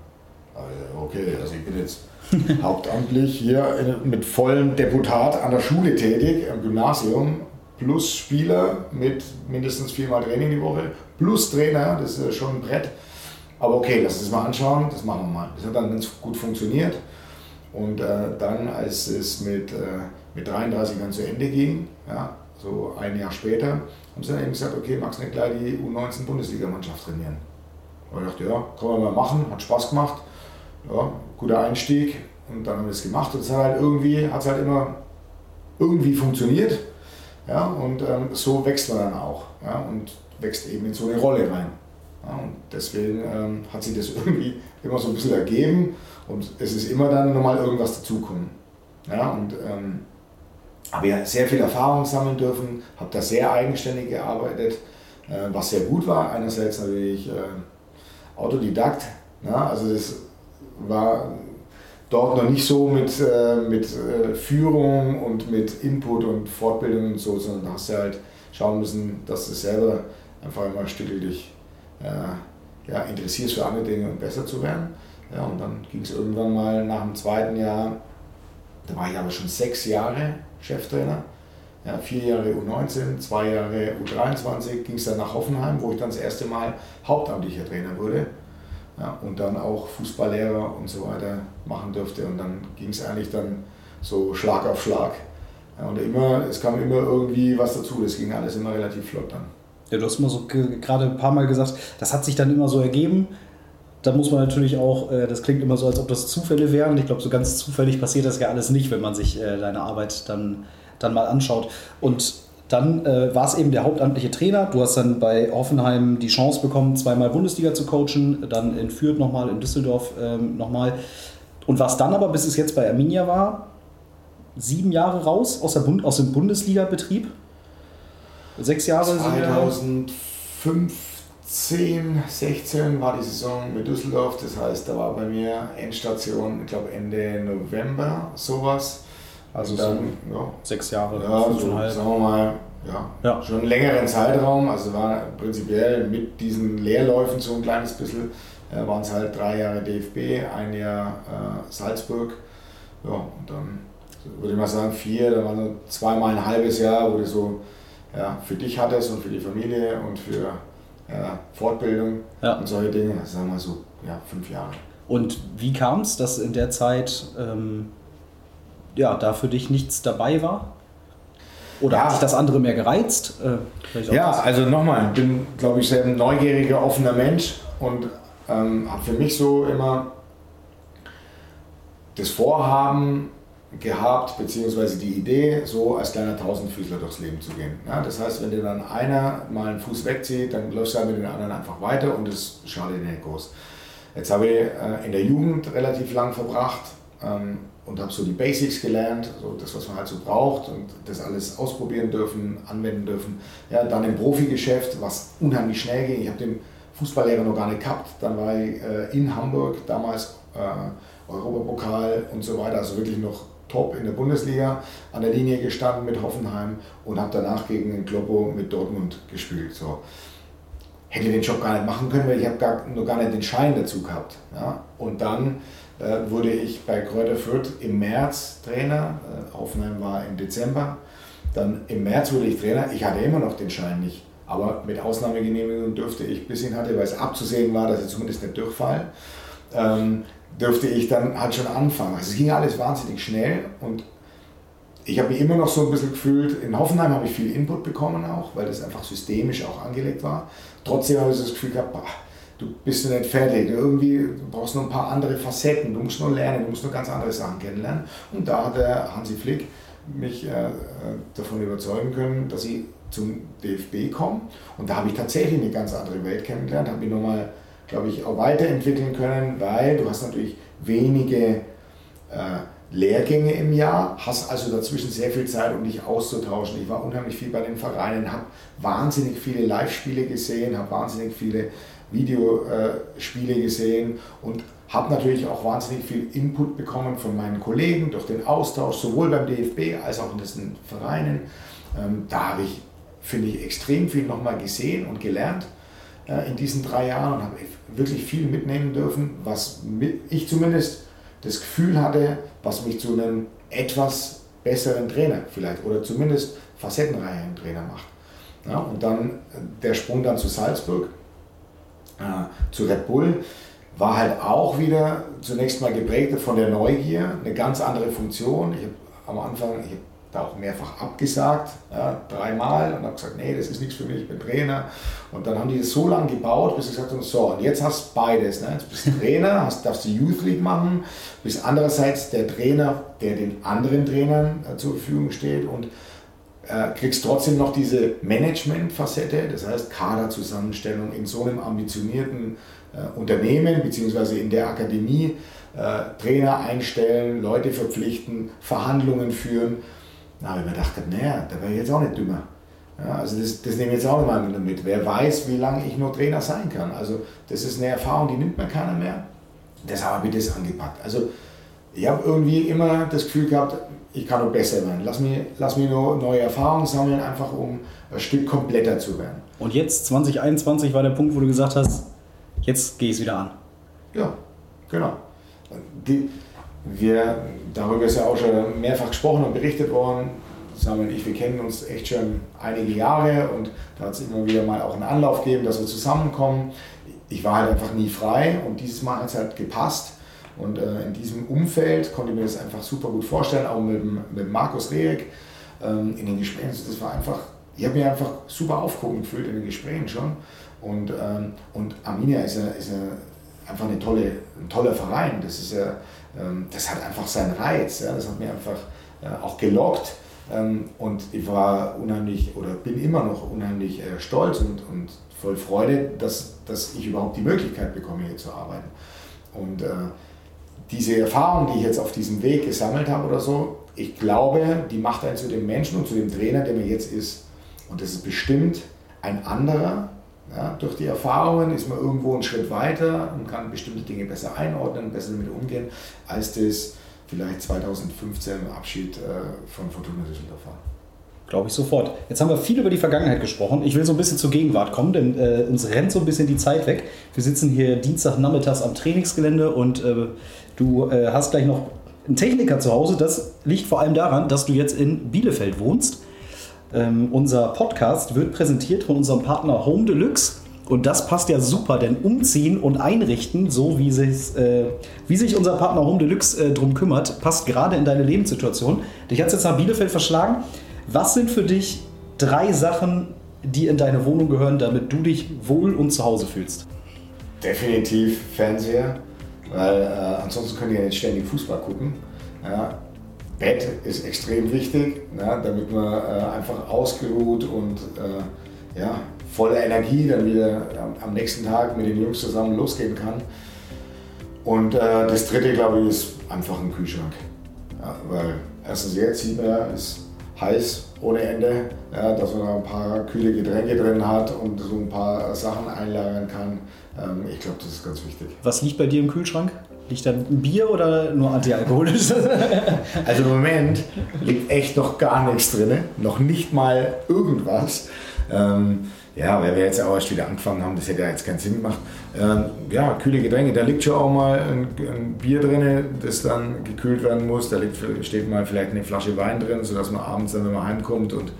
A: Also, okay, also ich bin jetzt hauptamtlich hier mit vollem Deputat an der Schule tätig, am Gymnasium, plus Spieler mit mindestens viermal Training die Woche, plus Trainer, das ist schon ein Brett. Aber okay, lass uns das mal anschauen, das machen wir mal. Das hat dann ganz gut funktioniert. Und äh, dann, als es mit, äh, mit 33 dann zu Ende ging, ja, so ein Jahr später, haben sie dann eben gesagt, okay, magst du nicht gleich die U19-Bundesligamannschaft trainieren? Und ich dachte, ja, kann man mal machen, hat Spaß gemacht, ja, guter Einstieg. Und dann haben wir es gemacht und es hat halt irgendwie, hat halt immer irgendwie funktioniert. Ja, und ähm, so wächst man dann auch ja, und wächst eben in so eine Rolle rein. Ja, und deswegen ähm, hat sich das irgendwie immer so ein bisschen ergeben und es ist immer dann nochmal irgendwas dazukommen. Ja, und ähm, habe ja sehr viel Erfahrung sammeln dürfen, habe da sehr eigenständig gearbeitet, äh, was sehr gut war. Einerseits natürlich äh, Autodidakt, ja, also das war dort noch nicht so mit, äh, mit äh, Führung und mit Input und Fortbildung und so, sondern da hast du halt schauen müssen, dass du selber einfach immer ein Stück dich äh, ja, interessierst für andere Dinge und besser zu werden. Ja, und dann ging es irgendwann mal nach dem zweiten Jahr, da war ich aber schon sechs Jahre Cheftrainer, ja, vier Jahre U19, zwei Jahre U23, ging es dann nach Hoffenheim, wo ich dann das erste Mal hauptamtlicher Trainer wurde. Ja, und dann auch Fußballlehrer und so weiter machen durfte. Und dann ging es eigentlich dann so Schlag auf Schlag. Ja, und immer, es kam immer irgendwie was dazu, das ging alles immer relativ flott dann.
D: Ja, du hast immer so gerade ein paar Mal gesagt, das hat sich dann immer so ergeben. Da muss man natürlich auch, äh, das klingt immer so, als ob das Zufälle wären. Ich glaube, so ganz zufällig passiert das ja alles nicht, wenn man sich äh, deine Arbeit dann, dann mal anschaut. Und dann äh, war es eben der hauptamtliche Trainer. Du hast dann bei Hoffenheim die Chance bekommen, zweimal Bundesliga zu coachen, dann in Fürth nochmal, in Düsseldorf ähm, nochmal. Und was dann aber, bis es jetzt bei Arminia war, sieben Jahre raus aus, der Bund aus dem Bundesliga-Betrieb. Sechs Jahre
A: 2015, 16 war die Saison mit Düsseldorf. Das heißt, da war bei mir Endstation, ich glaube Ende November sowas.
D: Also dann, so ja, sechs Jahre,
A: ja. So, sagen wir mal, ja, ja, schon einen längeren Zeitraum. Also war prinzipiell mit diesen Leerläufen so ein kleines bisschen, äh, waren es halt drei Jahre DFB, ein Jahr äh, Salzburg. Ja, und dann würde ich mal sagen vier, da war so zweimal ein halbes Jahr, wo du so ja, für dich hattest und für die Familie und für ja, Fortbildung und solche Dinge. Sagen wir so, ja, fünf Jahre.
D: Und wie kam es, dass in der Zeit ähm, ja, da für dich nichts dabei war? Oder ja. hat sich das andere mehr gereizt?
A: Äh, ja, das? also nochmal, ich bin, glaube ich, sehr ein neugieriger, offener Mensch und ähm, habe für mich so immer das Vorhaben gehabt, beziehungsweise die Idee, so als kleiner Tausendfüßler durchs Leben zu gehen. Ja, das heißt, wenn dir dann einer mal einen Fuß wegzieht, dann läufst du halt mit den anderen einfach weiter und das schadet dir nicht groß. Jetzt habe ich äh, in der Jugend relativ lang verbracht, ähm, und habe so die Basics gelernt, so das, was man halt so braucht und das alles ausprobieren dürfen, anwenden dürfen. Ja, dann im Profigeschäft, was unheimlich schnell ging. Ich habe den Fußballlehrer noch gar nicht gehabt. Dann war ich äh, in Hamburg, damals äh, Europapokal und so weiter, also wirklich noch top in der Bundesliga an der Linie gestanden mit Hoffenheim und habe danach gegen den Kloppo mit Dortmund gespielt. So. Hätte den Job gar nicht machen können, weil ich habe noch gar nicht den Schein dazu gehabt. Ja? Und dann äh, wurde ich bei Kräuter Fürth im März Trainer. Äh, Hoffenheim war im Dezember. Dann im März wurde ich Trainer. Ich hatte immer noch den Schein nicht. Aber mit Ausnahmegenehmigung dürfte ich, bis ich ihn hatte, weil es abzusehen war, dass ich zumindest nicht durchfallen, ähm, dürfte ich dann halt schon anfangen. Also es ging alles wahnsinnig schnell und ich habe mich immer noch so ein bisschen gefühlt, in Hoffenheim habe ich viel Input bekommen auch, weil das einfach systemisch auch angelegt war. Trotzdem habe ich das Gefühl gehabt, boah, du bist nicht fertig. Irgendwie du brauchst noch ein paar andere Facetten, du musst noch lernen, du musst noch ganz andere Sachen kennenlernen. Und da hat der Hansi Flick mich äh, davon überzeugen können, dass ich zum DFB komme. Und da habe ich tatsächlich eine ganz andere Welt kennengelernt, habe mich nochmal, glaube ich, auch weiterentwickeln können, weil du hast natürlich wenige äh, Lehrgänge im Jahr, hast also dazwischen sehr viel Zeit, um dich auszutauschen. Ich war unheimlich viel bei den Vereinen, habe wahnsinnig viele Live-Spiele gesehen, habe wahnsinnig viele Videospiele gesehen und habe natürlich auch wahnsinnig viel Input bekommen von meinen Kollegen durch den Austausch, sowohl beim DFB als auch in diesen Vereinen. Ähm, da habe ich, finde ich, extrem viel nochmal gesehen und gelernt äh, in diesen drei Jahren und habe wirklich viel mitnehmen dürfen, was ich zumindest das Gefühl hatte, was mich zu einem etwas besseren Trainer vielleicht oder zumindest facettenreichen Trainer macht. Ja, und dann der Sprung dann zu Salzburg, äh, zu Red Bull, war halt auch wieder zunächst mal geprägt von der Neugier, eine ganz andere Funktion. Ich habe am Anfang, ich habe da auch mehrfach abgesagt, ja, dreimal und habe gesagt, nee, das ist nichts für mich, ich bin Trainer. Und dann haben die das so lange gebaut, bis sie gesagt haben, so, und jetzt hast du beides. Ne? Jetzt bist du Trainer, hast, darfst du Youth League machen, bist andererseits der Trainer, der den anderen Trainern äh, zur Verfügung steht und äh, kriegst trotzdem noch diese Management-Facette, das heißt Kaderzusammenstellung in so einem ambitionierten äh, Unternehmen beziehungsweise in der Akademie, äh, Trainer einstellen, Leute verpflichten, Verhandlungen führen da habe ich mir gedacht, naja, da wäre ich jetzt auch nicht dümmer. Ja, also das, das nehme ich jetzt auch nochmal mit. Wer weiß, wie lange ich nur Trainer sein kann. Also das ist eine Erfahrung, die nimmt mir keiner mehr. Deshalb habe ich das angepackt. Also ich habe irgendwie immer das Gefühl gehabt, ich kann noch besser werden. Lass mich, lass mich nur neue Erfahrungen sammeln, einfach um ein Stück kompletter zu werden.
D: Und jetzt, 2021, war der Punkt, wo du gesagt hast, jetzt gehe ich es wieder an.
A: Ja, genau. Die, wir, darüber ist ja auch schon mehrfach gesprochen und berichtet worden. Samuel und ich, wir kennen uns echt schon einige Jahre und da hat es immer wieder mal auch einen Anlauf gegeben, dass wir zusammenkommen. Ich war halt einfach nie frei und dieses Mal hat es halt gepasst. Und äh, in diesem Umfeld konnte ich mir das einfach super gut vorstellen, auch mit, mit Markus Rehek ähm, in den Gesprächen. Das war einfach, ich habe mich einfach super aufgehoben gefühlt in den Gesprächen schon. Und, ähm, und Arminia ist, ja, ist ja einfach eine tolle, ein toller Verein. Das ist ja das hat einfach seinen Reiz. Ja? Das hat mir einfach äh, auch gelockt. Ähm, und ich war unheimlich oder bin immer noch unheimlich äh, stolz und, und voll Freude, dass, dass ich überhaupt die Möglichkeit bekomme, hier zu arbeiten. Und äh, diese Erfahrung, die ich jetzt auf diesem Weg gesammelt habe oder so, ich glaube, die macht einen zu dem Menschen und zu dem Trainer, der mir jetzt ist. Und das ist bestimmt ein anderer, ja, durch die Erfahrungen ist man irgendwo einen Schritt weiter und kann bestimmte Dinge besser einordnen, besser damit umgehen, als das vielleicht 2015 im Abschied äh, von Fortuna Düsseldorf war.
D: Glaube ich sofort. Jetzt haben wir viel über die Vergangenheit gesprochen. Ich will so ein bisschen zur Gegenwart kommen, denn äh, uns rennt so ein bisschen die Zeit weg. Wir sitzen hier Dienstagnachmittags am Trainingsgelände und äh, du äh, hast gleich noch einen Techniker zu Hause. Das liegt vor allem daran, dass du jetzt in Bielefeld wohnst. Ähm, unser Podcast wird präsentiert von unserem Partner Home Deluxe. Und das passt ja super, denn umziehen und einrichten, so wie, äh, wie sich unser Partner Home Deluxe äh, drum kümmert, passt gerade in deine Lebenssituation. Dich hat jetzt nach Bielefeld verschlagen. Was sind für dich drei Sachen, die in deine Wohnung gehören, damit du dich wohl und zu Hause fühlst?
A: Definitiv Fernseher, weil äh, ansonsten könnt ihr ja nicht ständig Fußball gucken. Ja, Bett ist extrem wichtig, ne, damit man äh, einfach ausgeruht und äh, ja, voller Energie dann wieder am nächsten Tag mit den Jungs zusammen losgehen kann. Und äh, das dritte, glaube ich, ist einfach ein Kühlschrank. Ja, weil erstens jetzt sieht man, ist heiß ohne Ende, ja, dass man da ein paar kühle Getränke drin hat und so ein paar Sachen einlagern kann. Ähm, ich glaube, das ist ganz wichtig.
D: Was liegt bei dir im Kühlschrank? Liegt da ein Bier oder nur antialkoholisch?
A: also im Moment liegt echt noch gar nichts drin, noch nicht mal irgendwas. Ähm, ja, weil wir jetzt auch erst wieder angefangen haben, das hätte ja jetzt keinen Sinn gemacht. Ähm, ja, kühle Getränke, da liegt schon auch mal ein, ein, Bier drin, das dann gekühlt werden muss. Da liegt, steht mal vielleicht eine Flasche Wein drin, sodass man abends dann, wenn man heimkommt und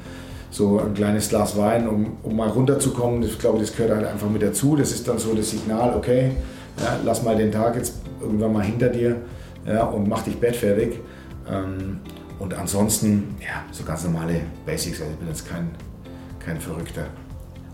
A: so ein kleines Glas Wein, um, um mal runterzukommen. Ich glaube, das gehört halt einfach mit dazu. Das ist dann so das Signal, okay, ja, lass mal den Tag jetzt irgendwann mal hinter dir ja, und mach dich bettfertig. Ähm, und ansonsten, ja, so ganz normale Basics. Also ich bin jetzt kein, kein Verrückter.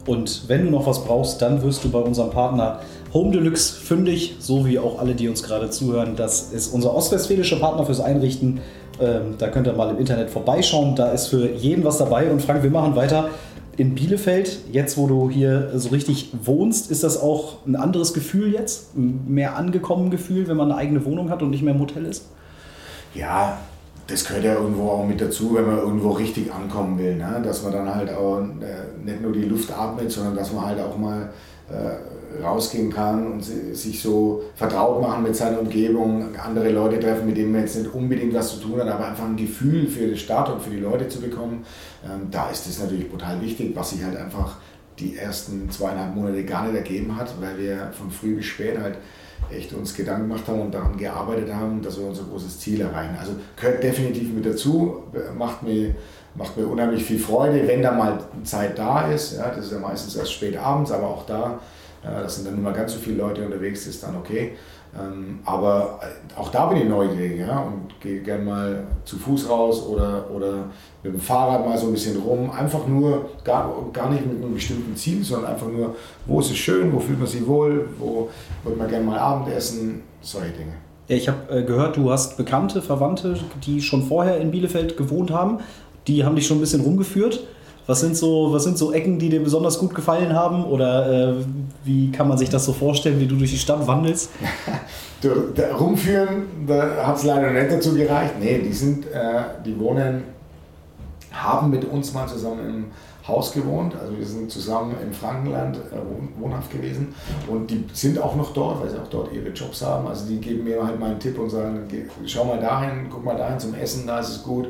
D: Und wenn du noch was brauchst, dann wirst du bei unserem Partner Home Deluxe fündig, so wie auch alle, die uns gerade zuhören. Das ist unser ostwestfälischer Partner fürs Einrichten. Ähm, da könnt ihr mal im Internet vorbeischauen. Da ist für jeden was dabei. Und Frank, wir machen weiter in Bielefeld. Jetzt, wo du hier so richtig wohnst, ist das auch ein anderes Gefühl jetzt? Ein mehr angekommen Gefühl, wenn man eine eigene Wohnung hat und nicht mehr im Hotel ist?
A: Ja, das gehört ja irgendwo auch mit dazu, wenn man irgendwo richtig ankommen will. Ne? Dass man dann halt auch äh, nicht nur die Luft atmet, sondern dass man halt auch mal äh, rausgehen kann und sich so vertraut machen mit seiner Umgebung, andere Leute treffen, mit denen man jetzt nicht unbedingt was zu tun hat, aber einfach ein Gefühl für die Stadt und für die Leute zu bekommen. Ähm, da ist das natürlich brutal wichtig, was sich halt einfach die ersten zweieinhalb Monate gar nicht ergeben hat, weil wir von früh bis spät halt echt uns Gedanken gemacht haben und daran gearbeitet haben, dass wir unser großes Ziel erreichen. Also gehört definitiv mit dazu, macht mir, macht mir unheimlich viel Freude, wenn da mal Zeit da ist. Ja, das ist ja meistens erst spät abends, aber auch da, ja, das sind dann immer ganz so viele Leute unterwegs, ist dann okay. Ähm, aber auch da bin ich neugierig ja, und gehe gerne mal zu Fuß raus oder, oder mit dem Fahrrad mal so ein bisschen rum. Einfach nur, gar, gar nicht mit einem bestimmten Ziel, sondern einfach nur, wo ist es schön, wo fühlt man sich wohl, wo würde man gerne mal Abendessen, solche Dinge.
D: Ich habe äh, gehört, du hast Bekannte, Verwandte, die schon vorher in Bielefeld gewohnt haben. Die haben dich schon ein bisschen rumgeführt. Was sind so, was sind so Ecken, die dir besonders gut gefallen haben? Oder äh, wie kann man sich das so vorstellen, wie du durch die Stadt wandelst?
A: du, rumführen, da hat es leider nicht dazu gereicht. Nee, die sind, äh, die wohnen, haben mit uns mal zusammen im Haus gewohnt. Also wir sind zusammen im Frankenland äh, wohnhaft gewesen und die sind auch noch dort, weil sie auch dort ihre Jobs haben. Also die geben mir halt mal einen Tipp und sagen, schau mal dahin, guck mal dahin zum Essen, da ist es gut,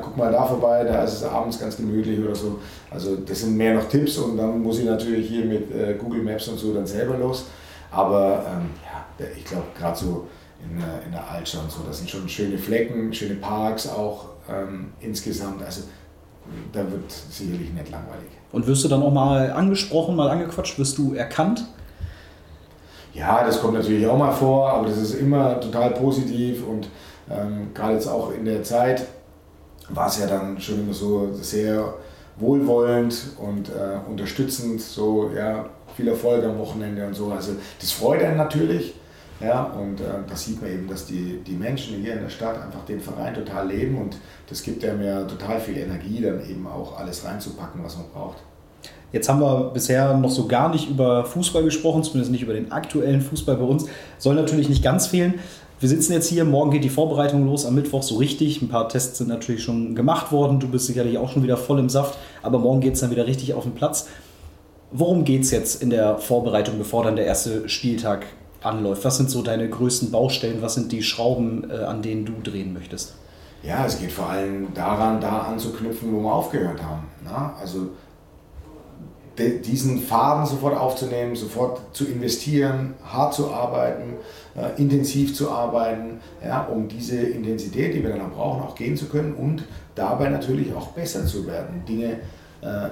A: guck mal da vorbei, da ist es abends ganz gemütlich oder so. Also das sind mehr noch Tipps und dann muss ich natürlich hier mit äh, Google Maps und so dann selber los. Aber ähm, ja, ich glaube gerade so in, in der Altstadt und so, das sind schon schöne Flecken, schöne Parks auch ähm, insgesamt. Also da wird sicherlich nicht langweilig.
D: Und wirst du dann auch mal angesprochen, mal angequatscht? Wirst du erkannt?
A: Ja, das kommt natürlich auch mal vor, aber das ist immer total positiv und ähm, gerade jetzt auch in der Zeit war es ja dann schon immer so sehr wohlwollend und äh, unterstützend, so ja, viel Erfolg am Wochenende und so. Also das freut einen natürlich. Ja, und äh, da sieht man eben, dass die, die Menschen hier in der Stadt einfach den Verein total leben und das gibt einem ja total viel Energie, dann eben auch alles reinzupacken, was man braucht.
D: Jetzt haben wir bisher noch so gar nicht über Fußball gesprochen, zumindest nicht über den aktuellen Fußball bei uns. Soll natürlich nicht ganz fehlen. Wir sitzen jetzt hier, morgen geht die Vorbereitung los, am Mittwoch so richtig. Ein paar Tests sind natürlich schon gemacht worden. Du bist sicherlich auch schon wieder voll im Saft, aber morgen geht es dann wieder richtig auf den Platz. Worum geht es jetzt in der Vorbereitung, bevor dann der erste Spieltag anläuft? Was sind so deine größten Baustellen? Was sind die Schrauben, äh, an denen du drehen möchtest?
A: Ja, es geht vor allem daran, da anzuknüpfen, wo wir aufgehört haben. Na? Also diesen Faden sofort aufzunehmen, sofort zu investieren, hart zu arbeiten, äh, intensiv zu arbeiten, ja, um diese Intensität, die wir dann brauchen, auch gehen zu können und dabei natürlich auch besser zu werden, Dinge äh,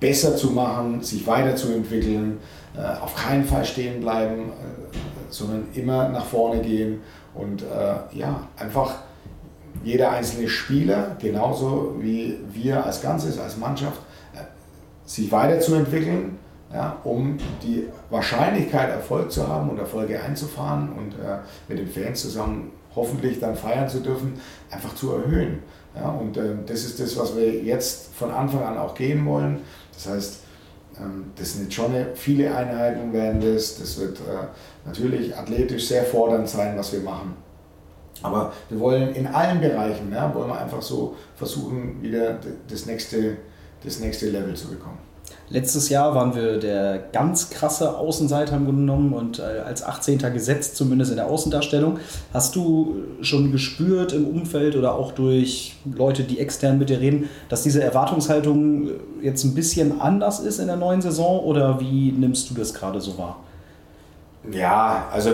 A: besser zu machen, sich weiterzuentwickeln, auf keinen Fall stehen bleiben, äh, sondern immer nach vorne gehen und äh, ja, einfach jeder einzelne Spieler, genauso wie wir als Ganzes, als Mannschaft, sich weiterzuentwickeln, ja, um die Wahrscheinlichkeit, Erfolg zu haben und Erfolge einzufahren und äh, mit den Fans zusammen hoffentlich dann feiern zu dürfen, einfach zu erhöhen. Ja, und äh, das ist das, was wir jetzt von Anfang an auch gehen wollen. Das heißt, das sind jetzt schon viele Einheiten werden das. Das wird äh, natürlich athletisch sehr fordernd sein, was wir machen. Aber wir wollen in allen Bereichen, ja, wollen wir einfach so versuchen, wieder das nächste, das nächste Level zu bekommen.
D: Letztes Jahr waren wir der ganz krasse Außenseiter im Grunde genommen und äh, als 18. gesetzt, zumindest in der Außendarstellung. Hast du schon gespürt im Umfeld oder auch durch Leute, die extern mit dir reden, dass diese Erwartungshaltung jetzt ein bisschen anders ist in der neuen Saison oder wie nimmst du das gerade so wahr?
A: Ja, also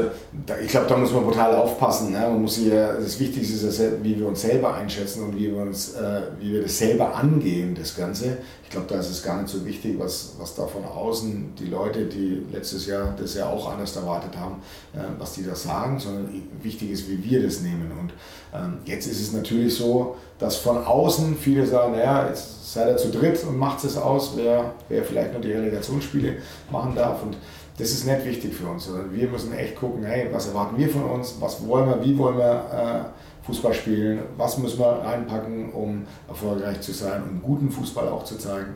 A: ich glaube, da muss man brutal aufpassen. Ne? Man muss hier, das Wichtigste ist, wie wir uns selber einschätzen und wie wir, uns, äh, wie wir das selber angehen, das Ganze glaube, da ist es gar nicht so wichtig, was, was da von außen die Leute, die letztes Jahr das ja auch anders erwartet haben, äh, was die da sagen, sondern wichtig ist, wie wir das nehmen. Und ähm, jetzt ist es natürlich so, dass von außen viele sagen, naja, jetzt seid ihr zu dritt und macht es aus, wer, wer vielleicht nur die Relegationsspiele machen darf. Und das ist nicht wichtig für uns, sondern wir müssen echt gucken, hey, was erwarten wir von uns, was wollen wir, wie wollen wir äh, Fußball spielen, was müssen wir reinpacken, um erfolgreich zu sein, um guten Fußball auch zu zeigen.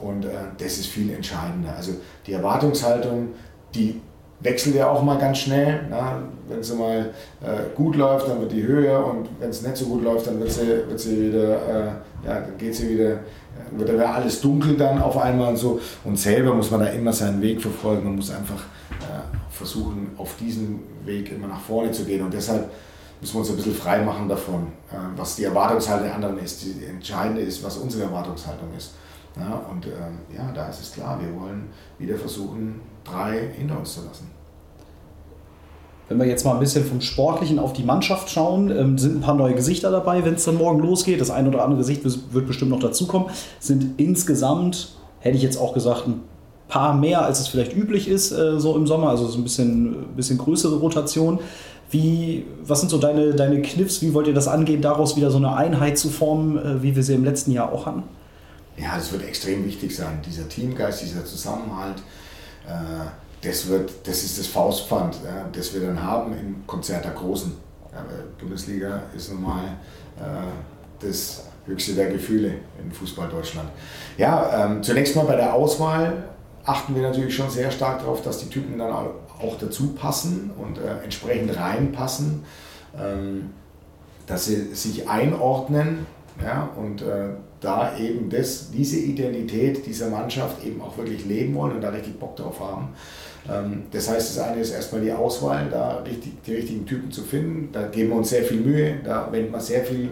A: Und äh, das ist viel entscheidender. Also die Erwartungshaltung, die wechselt ja auch mal ganz schnell. Wenn es mal äh, gut läuft, dann wird die höher und wenn es nicht so gut läuft, dann wird sie, wird sie wieder, äh, ja, dann geht sie wieder, wird dann alles dunkel dann auf einmal und so. Und selber muss man da immer seinen Weg verfolgen und muss einfach äh, versuchen, auf diesen Weg immer nach vorne zu gehen. Und deshalb müssen wir uns ein bisschen frei machen davon, äh, was die Erwartungshaltung der anderen ist. Die entscheidende ist, was unsere Erwartungshaltung ist. Ja, und ähm, ja, da ist es klar, wir wollen wieder versuchen, drei hinter uns zu lassen.
D: Wenn wir jetzt mal ein bisschen vom Sportlichen auf die Mannschaft schauen, ähm, sind ein paar neue Gesichter dabei, wenn es dann morgen losgeht. Das ein oder andere Gesicht wird bestimmt noch dazukommen. Sind insgesamt, hätte ich jetzt auch gesagt, ein paar mehr, als es vielleicht üblich ist, äh, so im Sommer. Also so ein bisschen, bisschen größere Rotation. Wie, was sind so deine, deine Kniffs? Wie wollt ihr das angehen, daraus wieder so eine Einheit zu formen, äh, wie wir sie im letzten Jahr auch hatten?
A: Ja, das wird extrem wichtig sein. Dieser Teamgeist, dieser Zusammenhalt, äh, das, wird, das ist das Faustpfand, ja, das wir dann haben im Konzert der Großen. Ja, Bundesliga ist nun mal äh, das höchste der Gefühle in Fußball Deutschland. Ja, ähm, zunächst mal bei der Auswahl achten wir natürlich schon sehr stark darauf, dass die Typen dann auch dazu passen und äh, entsprechend reinpassen, ähm, dass sie sich einordnen ja, und äh, da eben das, diese Identität dieser Mannschaft eben auch wirklich leben wollen und da richtig Bock drauf haben. Ähm, das heißt, das eine ist erstmal die Auswahl, da richtig, die richtigen Typen zu finden. Da geben wir uns sehr viel Mühe, da wenden wir sehr viel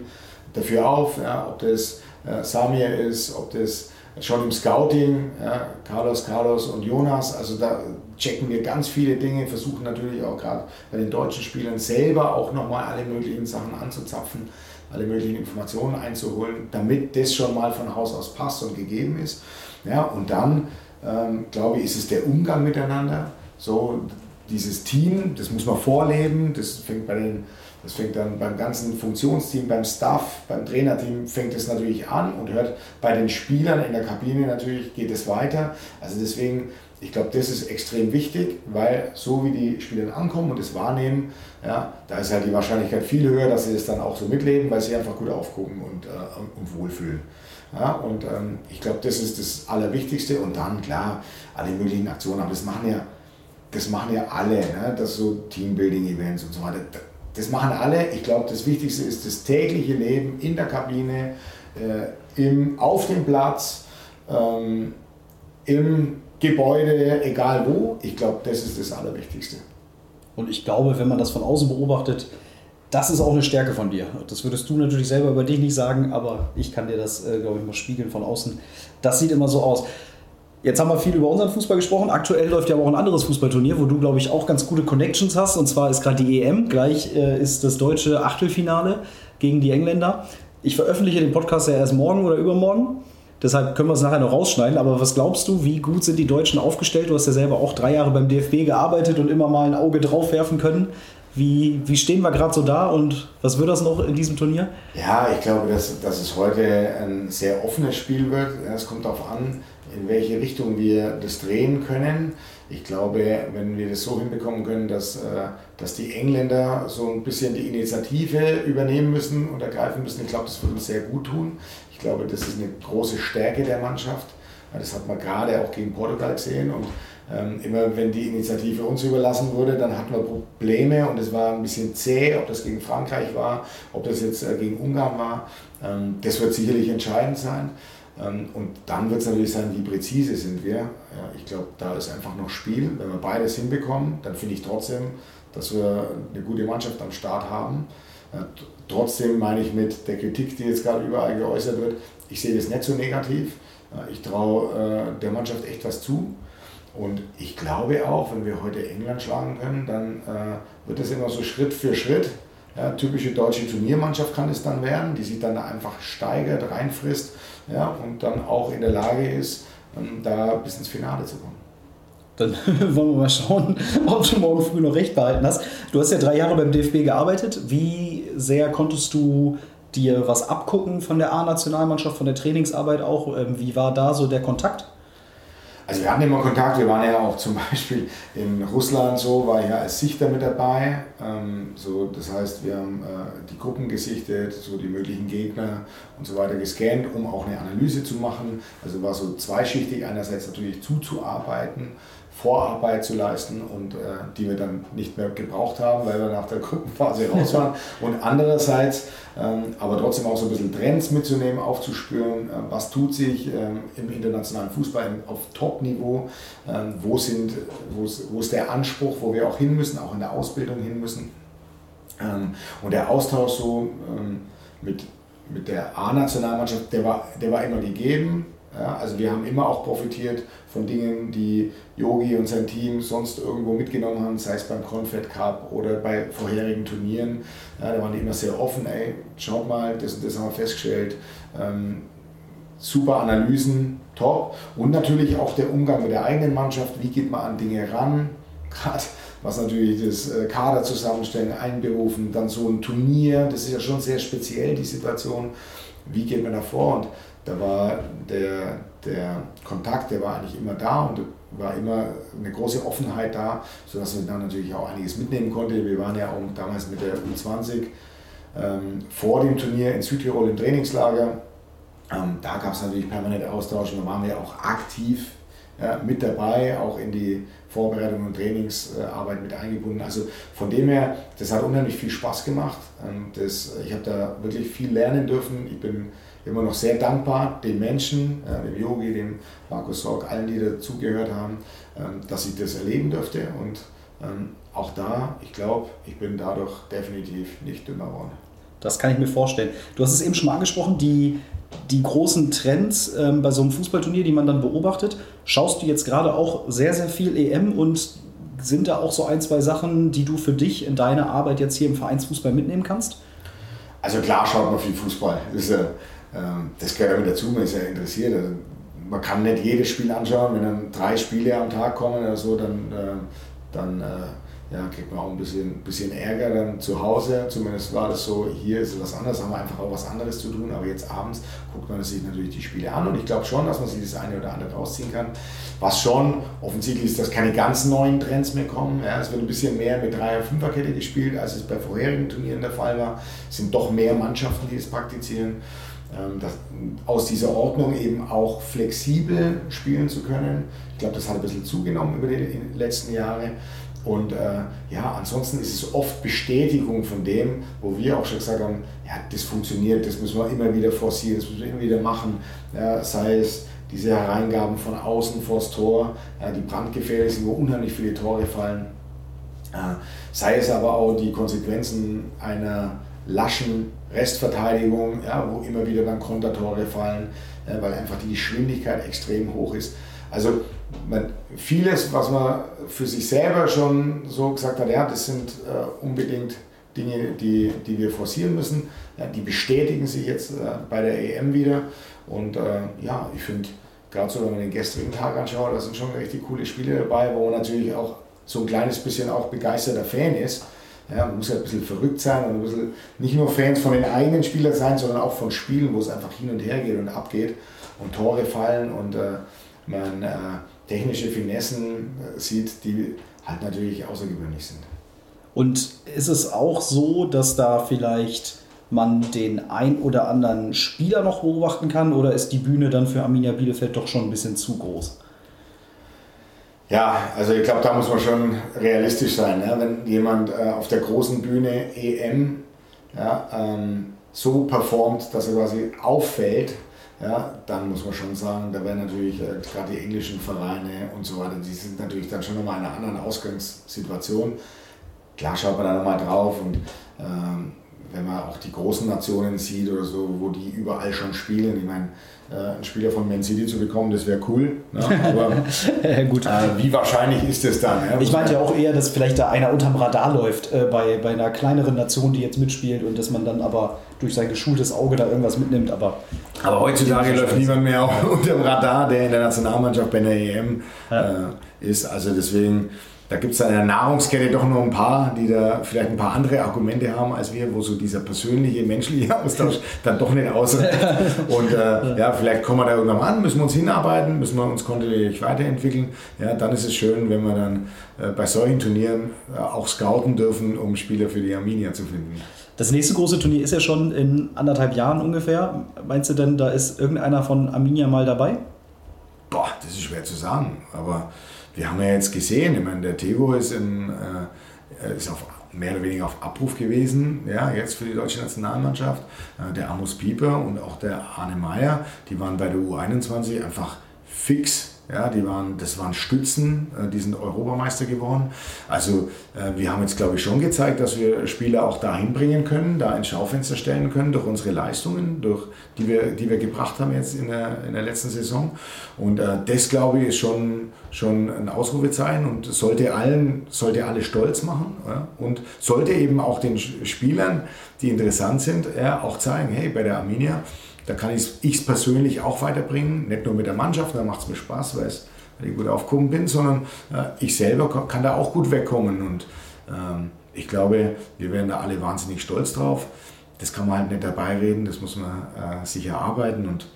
A: dafür auf, ja, ob das äh, Samir ist, ob das schon im Scouting, ja, Carlos, Carlos und Jonas, also da checken wir ganz viele Dinge, versuchen natürlich auch gerade bei den deutschen Spielern selber auch nochmal alle möglichen Sachen anzuzapfen alle möglichen Informationen einzuholen, damit das schon mal von Haus aus passt und gegeben ist. Ja, und dann, ähm, glaube ich, ist es der Umgang miteinander. So, dieses Team, das muss man vorleben, das fängt bei den das fängt dann beim ganzen Funktionsteam, beim Staff, beim Trainerteam fängt es natürlich an und hört bei den Spielern in der Kabine natürlich geht es weiter. Also deswegen ich glaube, das ist extrem wichtig, weil so wie die Spieler ankommen und es wahrnehmen, ja, da ist halt die Wahrscheinlichkeit viel höher, dass sie es dann auch so mitleben, weil sie einfach gut aufgucken und, äh, und wohlfühlen. Ja, und ähm, ich glaube, das ist das Allerwichtigste. Und dann, klar, alle möglichen Aktionen, aber das machen ja, das machen ja alle, ne? das so Teambuilding-Events und so weiter. Das machen alle. Ich glaube, das Wichtigste ist das tägliche Leben in der Kabine, äh, im, auf dem Platz, ähm, im Gebäude, egal wo. Ich glaube, das ist das Allerwichtigste.
D: Und ich glaube, wenn man das von außen beobachtet, das ist auch eine Stärke von dir. Das würdest du natürlich selber über dich nicht sagen, aber ich kann dir das, äh, glaube ich, mal spiegeln von außen. Das sieht immer so aus. Jetzt haben wir viel über unseren Fußball gesprochen. Aktuell läuft ja auch ein anderes Fußballturnier, wo du, glaube ich, auch ganz gute Connections hast. Und zwar ist gerade die EM. Gleich äh, ist das deutsche Achtelfinale gegen die Engländer. Ich veröffentliche den Podcast ja erst morgen oder übermorgen. Deshalb können wir es nachher noch rausschneiden. Aber was glaubst du, wie gut sind die Deutschen aufgestellt? Du hast ja selber auch drei Jahre beim DFB gearbeitet und immer mal ein Auge drauf werfen können. Wie, wie stehen wir gerade so da und was wird das noch in diesem Turnier?
A: Ja, ich glaube, dass, dass es heute ein sehr offenes Spiel wird. Es kommt darauf an, in welche Richtung wir das drehen können. Ich glaube, wenn wir das so hinbekommen können, dass, äh, dass die Engländer so ein bisschen die Initiative übernehmen müssen und ergreifen müssen, ich glaube, das wird uns sehr gut tun glaube, das ist eine große Stärke der Mannschaft. Das hat man gerade auch gegen Portugal gesehen. Und ähm, immer wenn die Initiative uns überlassen wurde, dann hatten wir Probleme und es war ein bisschen zäh, ob das gegen Frankreich war, ob das jetzt äh, gegen Ungarn war. Ähm, das wird sicherlich entscheidend sein. Ähm, und dann wird es natürlich sein, wie präzise sind wir. Ja, ich glaube, da ist einfach noch Spiel. Wenn wir beides hinbekommen, dann finde ich trotzdem, dass wir eine gute Mannschaft am Start haben. Trotzdem meine ich mit der Kritik, die jetzt gerade überall geäußert wird, ich sehe das nicht so negativ. Ich traue äh, der Mannschaft echt was zu. Und ich glaube auch, wenn wir heute England schlagen können, dann äh, wird das immer so Schritt für Schritt Ja, typische deutsche Turniermannschaft kann es dann werden, die sich dann einfach steigert, reinfrisst ja, und dann auch in der Lage ist, ähm, da bis ins Finale zu kommen.
D: Dann wollen wir mal schauen, ob du morgen früh noch recht behalten hast. Du hast ja drei Jahre beim DFB gearbeitet. Wie sehr konntest du dir was abgucken von der A-Nationalmannschaft, von der Trainingsarbeit auch? Ähm, wie war da so der Kontakt?
A: Also wir hatten immer Kontakt, wir waren ja auch zum Beispiel in Russland so, war ich ja als Sichter mit dabei. Ähm, so, das heißt, wir haben äh, die Gruppen gesichtet, so die möglichen Gegner und so weiter gescannt, um auch eine Analyse zu machen. Also war so zweischichtig, einerseits natürlich zuzuarbeiten, Vorarbeit zu leisten und äh, die wir dann nicht mehr gebraucht haben, weil wir nach der Gruppenphase raus waren. Und andererseits ähm, aber trotzdem auch so ein bisschen Trends mitzunehmen, aufzuspüren, äh, was tut sich ähm, im internationalen Fußball auf Top-Niveau, ähm, wo, sind, wo, ist, der Anspruch, wo wir auch hin müssen, auch in der Ausbildung hin müssen. Ähm, und der Austausch so ähm, mit, mit der A-Nationalmannschaft, der war, der war immer gegeben. Ja, also wir haben immer auch profitiert von Dingen, die Yogi und sein Team sonst irgendwo mitgenommen haben, sei es beim Confed Cup oder bei vorherigen Turnieren. Ja, da waren die immer sehr offen, ey, schaut mal, das das haben wir festgestellt. Ähm, super Analysen, top. Und natürlich auch der Umgang mit der eigenen Mannschaft, wie geht man an Dinge ran, gerade was natürlich das äh, Kader zusammenstellen, einberufen, dann so ein Turnier, das ist ja schon sehr speziell, die Situation, wie geht man da vor und da war der, der Kontakt, der war eigentlich immer da und war immer eine große Offenheit da, sodass wir dann natürlich auch einiges mitnehmen konnten. Wir waren ja auch damals mit der U20 ähm, vor dem Turnier in Südtirol im Trainingslager. Ähm, da gab es natürlich permanent Austausch und da waren wir auch aktiv ja, mit dabei, auch in die Vorbereitung und Trainingsarbeit mit eingebunden. Also von dem her, das hat unheimlich viel Spaß gemacht. Ähm, das, ich habe da wirklich viel lernen dürfen. Ich bin immer noch sehr dankbar den Menschen, äh, dem Yogi, dem Markus Sorg, allen, die dazugehört haben, ähm, dass ich das erleben durfte. Und ähm, auch da, ich glaube, ich bin dadurch definitiv nicht dümmer geworden.
D: Das kann ich mir vorstellen. Du hast es eben schon mal angesprochen, die, die großen Trends ähm, bei so einem Fußballturnier, die man dann beobachtet. Schaust du jetzt gerade auch sehr, sehr viel EM und sind da auch so ein, zwei Sachen, die du für dich in deiner Arbeit jetzt hier im Vereinsfußball mitnehmen kannst?
A: Also klar schaut man viel Fußball. Das ist, äh, das gehört damit dazu, man ist ja interessiert. Also man kann nicht jedes Spiel anschauen, wenn dann drei Spiele am Tag kommen oder so, dann, äh, dann äh, ja, kriegt man auch ein bisschen, bisschen Ärger dann zu Hause. Zumindest war das so, hier ist was anderes, haben wir einfach auch was anderes zu tun. Aber jetzt abends guckt man sich natürlich die Spiele an und ich glaube schon, dass man sich das eine oder andere rausziehen kann. Was schon offensichtlich ist, dass keine ganz neuen Trends mehr kommen. Ja, es wird ein bisschen mehr mit 3er, 5er Kette gespielt, als es bei vorherigen Turnieren der Fall war. Es sind doch mehr Mannschaften, die es praktizieren. Ähm, das, aus dieser Ordnung eben auch flexibel spielen zu können. Ich glaube, das hat ein bisschen zugenommen über die letzten Jahre. Und äh, ja, ansonsten ist es oft Bestätigung von dem, wo wir auch schon gesagt haben, ja, das funktioniert, das müssen wir immer wieder forcieren, das müssen wir immer wieder machen. Ja, sei es diese Hereingaben von außen vors Tor, ja, die brandgefährlich sind, wo unheimlich viele Tore fallen. Äh, sei es aber auch die Konsequenzen einer laschen Restverteidigung, ja, wo immer wieder dann Kontertore fallen, ja, weil einfach die Geschwindigkeit extrem hoch ist. Also man, vieles, was man für sich selber schon so gesagt hat, ja, das sind äh, unbedingt Dinge, die, die wir forcieren müssen, ja, die bestätigen sich jetzt äh, bei der EM wieder. Und äh, ja, ich finde, gerade so, wenn man den gestrigen Tag anschaut, da sind schon richtig coole Spiele dabei, wo man natürlich auch so ein kleines bisschen auch begeisterter Fan ist. Ja, man muss ja ein bisschen verrückt sein und ein bisschen nicht nur Fans von den eigenen Spielern sein, sondern auch von Spielen, wo es einfach hin und her geht und abgeht und Tore fallen und äh, man äh, technische Finessen äh, sieht, die halt natürlich außergewöhnlich sind.
D: Und ist es auch so, dass da vielleicht man den ein oder anderen Spieler noch beobachten kann oder ist die Bühne dann für Arminia Bielefeld doch schon ein bisschen zu groß?
A: Ja, also ich glaube, da muss man schon realistisch sein. Ne? Wenn jemand äh, auf der großen Bühne EM ja, ähm, so performt, dass er quasi auffällt, ja, dann muss man schon sagen, da werden natürlich äh, gerade die englischen Vereine und so weiter, die sind natürlich dann schon nochmal in einer anderen Ausgangssituation. Klar schaut man da nochmal drauf und ähm, wenn man auch die großen Nationen sieht oder so, wo die überall schon spielen. Ich meine, einen Spieler von Man City zu bekommen, das wäre cool. Ne? Aber
D: Gut.
A: äh, wie wahrscheinlich ist das dann? Ja?
D: Ich meinte ja auch eher, dass vielleicht da einer unterm Radar läuft äh, bei, bei einer kleineren Nation, die jetzt mitspielt und dass man dann aber durch sein geschultes Auge da irgendwas mitnimmt. Aber
A: Aber heutzutage läuft niemand mehr unter dem Radar, der in der Nationalmannschaft bei der EM äh, ist. Also deswegen, da gibt es in der Nahrungskette doch noch ein paar, die da vielleicht ein paar andere Argumente haben als wir, wo so dieser persönliche, menschliche Austausch dann doch nicht ausreicht. Und äh, ja, vielleicht kommen wir da irgendwann mal an, müssen wir uns hinarbeiten, müssen wir uns kontinuierlich weiterentwickeln. Ja, dann ist es schön, wenn wir dann äh, bei solchen Turnieren äh, auch scouten dürfen, um Spieler für die Arminia zu finden.
D: das nächste große Turnier ist ja schon in anderthalb Jahren ungefähr. Meinst du denn, da ist irgendeiner von Arminia mal dabei?
A: Boah, das ist schwer zu sagen. Aber wir haben ja jetzt gesehen, ich meine, der Tego ist, im, äh, ist auf, mehr oder weniger auf Abruf gewesen, ja, jetzt für die deutsche Nationalmannschaft. Äh, der Amos Pieper und auch der Arne Meyer, die waren bei der U21 einfach fix. Ja, die waren, das waren Stützen, äh, die sind Europameister geworden. Also äh, wir haben jetzt, glaube ich, schon gezeigt, dass wir Spieler auch dahin bringen können, da ins Schaufenster stellen können durch unsere Leistungen, durch, die, wir, die wir gebracht haben jetzt in der, in der letzten Saison. Und äh, das, glaube ich, ist schon, schon ein Ausrufezeichen und sollte, allen, sollte alle stolz machen ja? und sollte eben auch den Spielern, die interessant sind, ja, auch zeigen, hey, bei der Arminia, da kann ich es persönlich auch weiterbringen, nicht nur mit der Mannschaft, da macht es mir Spaß, weil ich gut aufgekommen bin, sondern äh, ich selber kann da auch gut wegkommen. Und ähm, ich glaube, wir werden da alle wahnsinnig stolz drauf. Das kann man halt nicht dabei reden, das muss man äh, sich erarbeiten und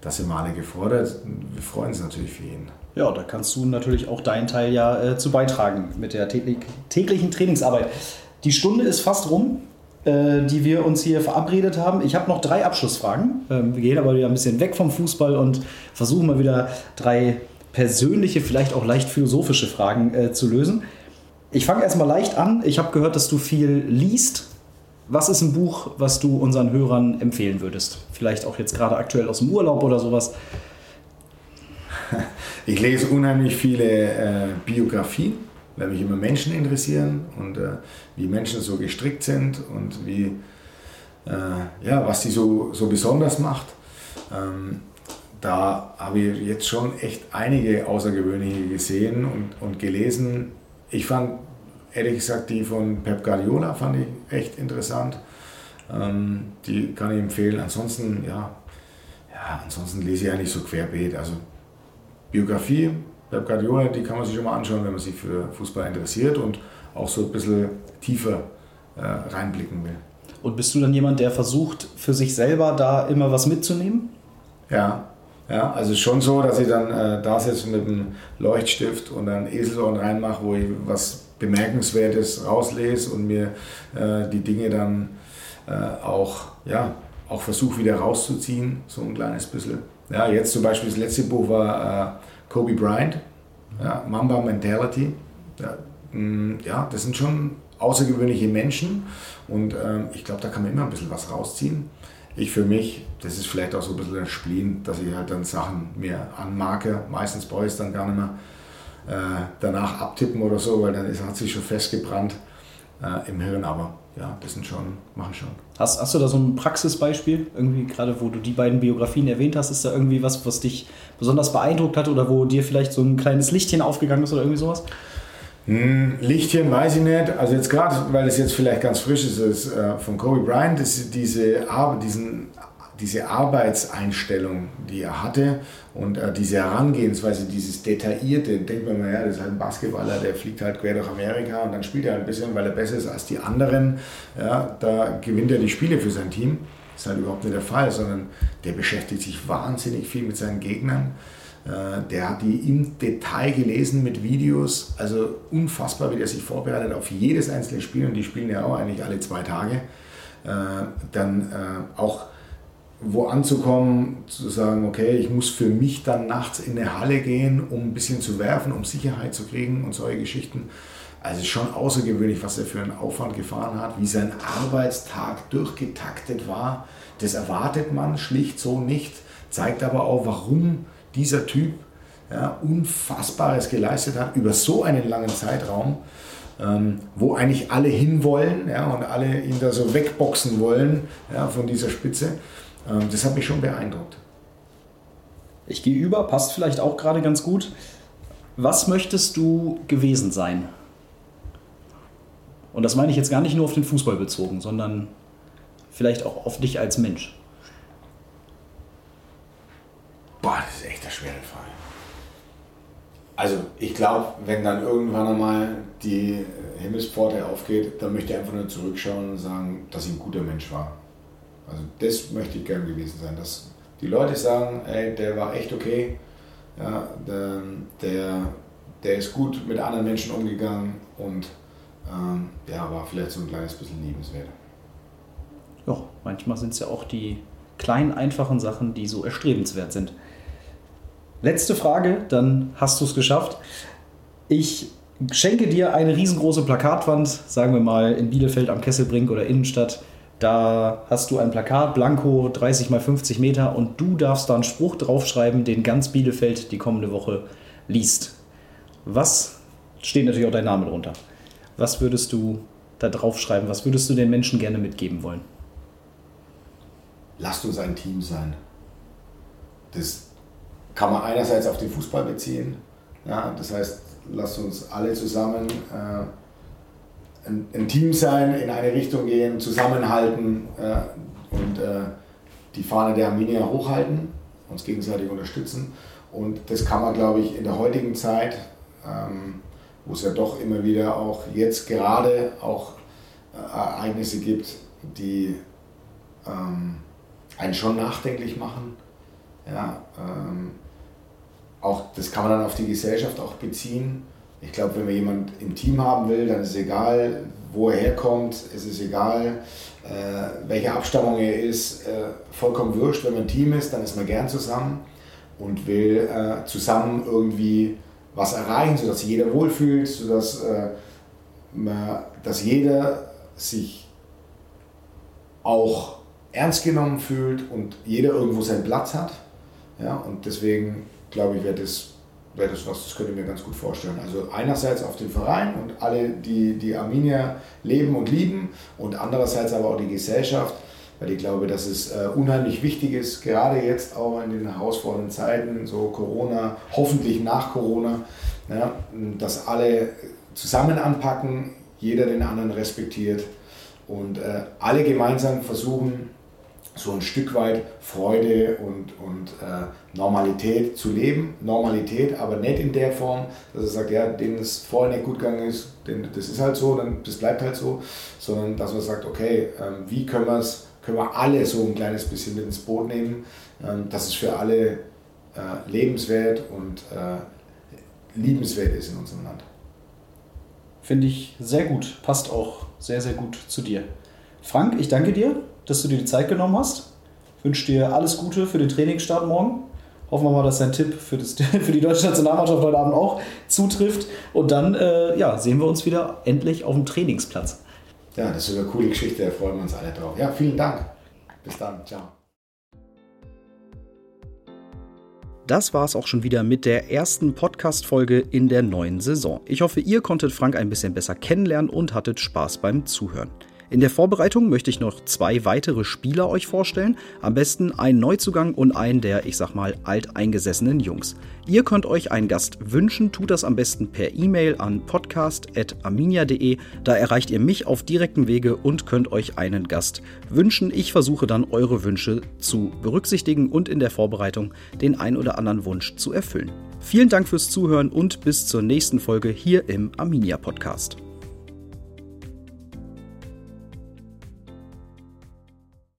A: da sind wir alle gefordert. Wir freuen uns natürlich für ihn.
D: Ja, da kannst du natürlich auch deinen Teil ja äh, zu beitragen mit der täglichen Trainingsarbeit. Die Stunde ist fast rum die wir uns hier verabredet haben. Ich habe noch drei Abschlussfragen. Wir gehen aber wieder ein bisschen weg vom Fußball und versuchen mal wieder drei persönliche, vielleicht auch leicht philosophische Fragen äh, zu lösen. Ich fange erstmal leicht an. Ich habe gehört, dass du viel liest. Was ist ein Buch, was du unseren Hörern empfehlen würdest? Vielleicht auch jetzt gerade aktuell aus dem Urlaub oder sowas.
A: Ich lese unheimlich viele äh, Biografien weil mich immer Menschen interessieren und äh, wie Menschen so gestrickt sind und wie, äh, ja, was sie so, so besonders macht. Ähm, da habe ich jetzt schon echt einige außergewöhnliche gesehen und, und gelesen. Ich fand, ehrlich gesagt, die von Pep Guardiola fand ich echt interessant. Ähm, die kann ich empfehlen. Ansonsten, ja, ja, ansonsten lese ich eigentlich so querbeet. Also Biografie, Pep Guardiola, die kann man sich schon mal anschauen, wenn man sich für Fußball interessiert und auch so ein bisschen tiefer äh, reinblicken will.
D: Und bist du dann jemand, der versucht, für sich selber da immer was mitzunehmen?
A: Ja, ja also schon so, dass ich dann äh, da sitze mit einem Leuchtstift und dann Eselsohren reinmache, wo ich was Bemerkenswertes rauslese und mir äh, die Dinge dann äh, auch, ja, auch versuche wieder rauszuziehen, so ein kleines bisschen. Ja, jetzt zum Beispiel das letzte Buch war äh, Kobe Bryant, ja, Mamba Mentality. Ja, mh, ja, das sind schon außergewöhnliche Menschen und ähm, ich glaube, da kann man immer ein bisschen was rausziehen. Ich für mich, das ist vielleicht auch so ein bisschen ein Spleen, dass ich halt dann Sachen mir anmarke. Meistens brauche ich es dann gar nicht mehr äh, danach abtippen oder so, weil dann ist, hat sich schon festgebrannt äh, im Hirn. Aber ja, das sind schon, machen schon.
D: Hast, hast du da so ein Praxisbeispiel? Irgendwie gerade, wo du die beiden Biografien erwähnt hast, ist da irgendwie was, was dich besonders beeindruckt hat oder wo dir vielleicht so ein kleines Lichtchen aufgegangen ist oder irgendwie sowas?
A: Hm, Lichtchen weiß ich nicht. Also jetzt gerade, weil es jetzt vielleicht ganz frisch ist, ist äh, von Kobe Bryant, ist diese, Ar diesen, diese Arbeitseinstellung, die er hatte und äh, diese Herangehensweise, dieses Detaillierte, denkt man mal, ja, das ist halt ein Basketballer, der fliegt halt quer durch Amerika und dann spielt er ein bisschen, weil er besser ist als die anderen. Ja, da gewinnt er die Spiele für sein Team. Das ist halt überhaupt nicht der Fall, sondern der beschäftigt sich wahnsinnig viel mit seinen Gegnern. Äh, der hat die im Detail gelesen mit Videos, also unfassbar, wie der sich vorbereitet auf jedes einzelne Spiel und die spielen ja auch eigentlich alle zwei Tage. Äh, dann äh, auch wo anzukommen, zu sagen, okay, ich muss für mich dann nachts in eine Halle gehen, um ein bisschen zu werfen, um Sicherheit zu kriegen und solche Geschichten. Also schon außergewöhnlich, was er für einen Aufwand gefahren hat, wie sein Arbeitstag durchgetaktet war. Das erwartet man schlicht so nicht, zeigt aber auch, warum dieser Typ ja, Unfassbares geleistet hat über so einen langen Zeitraum, ähm, wo eigentlich alle hinwollen ja, und alle ihn da so wegboxen wollen ja, von dieser Spitze. Ähm, das hat mich schon beeindruckt.
D: Ich gehe über, passt vielleicht auch gerade ganz gut. Was möchtest du gewesen sein? Und das meine ich jetzt gar nicht nur auf den Fußball bezogen, sondern vielleicht auch auf dich als Mensch.
A: Boah, das ist echt eine schwere Frage. Also ich glaube, wenn dann irgendwann einmal die Himmelspforte aufgeht, dann möchte ich einfach nur zurückschauen und sagen, dass ich ein guter Mensch war. Also das möchte ich gern gewesen sein, dass die Leute sagen, ey, der war echt okay, ja, der, der, der ist gut mit anderen Menschen umgegangen und ähm, ja, war vielleicht so ein kleines bisschen liebenswert.
D: Ja, manchmal sind es ja auch die kleinen, einfachen Sachen, die so erstrebenswert sind. Letzte Frage, dann hast du es geschafft. Ich schenke dir eine riesengroße Plakatwand, sagen wir mal in Bielefeld am Kesselbrink oder Innenstadt. Da hast du ein Plakat, Blanko, 30 mal 50 Meter und du darfst da einen Spruch draufschreiben, den ganz Bielefeld die kommende Woche liest. Was steht natürlich auch dein Name drunter? Was würdest du da draufschreiben? Was würdest du den Menschen gerne mitgeben wollen?
A: Lasst uns ein Team sein. Das kann man einerseits auf den Fußball beziehen. Ja, das heißt, lasst uns alle zusammen äh, ein, ein, Team sein, in eine Richtung gehen, zusammenhalten äh, und äh, die Fahne der Arminia hochhalten, uns gegenseitig unterstützen. Und das kann man, glaube ich, in der heutigen Zeit, ähm, wo es ja doch immer wieder auch jetzt gerade auch äh, Ereignisse gibt, die ähm, einen schon nachdenklich machen. Ja, ähm, auch, das kann man dann auf die Gesellschaft auch beziehen. Ich glaube, wenn man jemanden im Team haben will, dann ist es egal, wo er herkommt, es ist egal, äh, welche Abstammung er ist, äh, vollkommen wurscht. Wenn man ein Team ist, dann ist man gern zusammen und will äh, zusammen irgendwie was erreichen, sodass sich jeder wohlfühlt, sodass äh, man, dass jeder sich auch ernst genommen fühlt und jeder irgendwo seinen Platz hat. Ja, und deswegen glaube ich, wäre das, wär das was, das könnte ich mir ganz gut vorstellen. Also einerseits auf den Verein und alle, die die Arminia leben und lieben und andererseits aber auch die Gesellschaft, weil ich glaube, dass es äh, unheimlich wichtig ist, gerade jetzt auch in den herausfordernden Zeiten, so Corona, hoffentlich nach Corona, ja, dass alle zusammen anpacken, jeder den anderen respektiert und äh, alle gemeinsam versuchen, so ein Stück weit Freude und, und äh, Normalität zu leben. Normalität, aber nicht in der Form, dass er sagt, ja, denen es vorher nicht gut gegangen ist, denn das ist halt so, dann, das bleibt halt so, sondern dass man sagt, okay, ähm, wie können, wir's, können wir alle so ein kleines bisschen mit ins Boot nehmen, ähm, dass es für alle äh, lebenswert und äh, liebenswert ist in unserem Land.
D: Finde ich sehr gut, passt auch sehr, sehr gut zu dir. Frank, ich danke dir dass du dir die Zeit genommen hast. Ich wünsche dir alles Gute für den Trainingsstart morgen. Hoffen wir mal, dass dein Tipp für, das, für die deutsche Nationalmannschaft heute Abend auch zutrifft. Und dann äh, ja, sehen wir uns wieder endlich auf dem Trainingsplatz.
A: Ja, das ist eine coole Geschichte, da freuen wir uns alle drauf. Ja, vielen Dank. Bis dann. Ciao.
D: Das war es auch schon wieder mit der ersten Podcast-Folge in der neuen Saison. Ich hoffe, ihr konntet Frank ein bisschen besser kennenlernen und hattet Spaß beim Zuhören. In der Vorbereitung möchte ich noch zwei weitere Spieler euch vorstellen. Am besten einen Neuzugang und einen der, ich sag mal, alteingesessenen Jungs. Ihr könnt euch einen Gast wünschen, tut das am besten per E-Mail an podcast.arminia.de. Da erreicht ihr mich auf direktem Wege und könnt euch einen Gast wünschen. Ich versuche dann eure Wünsche zu berücksichtigen und in der Vorbereitung den ein oder anderen Wunsch zu erfüllen. Vielen Dank fürs Zuhören und bis zur nächsten Folge hier im Arminia Podcast.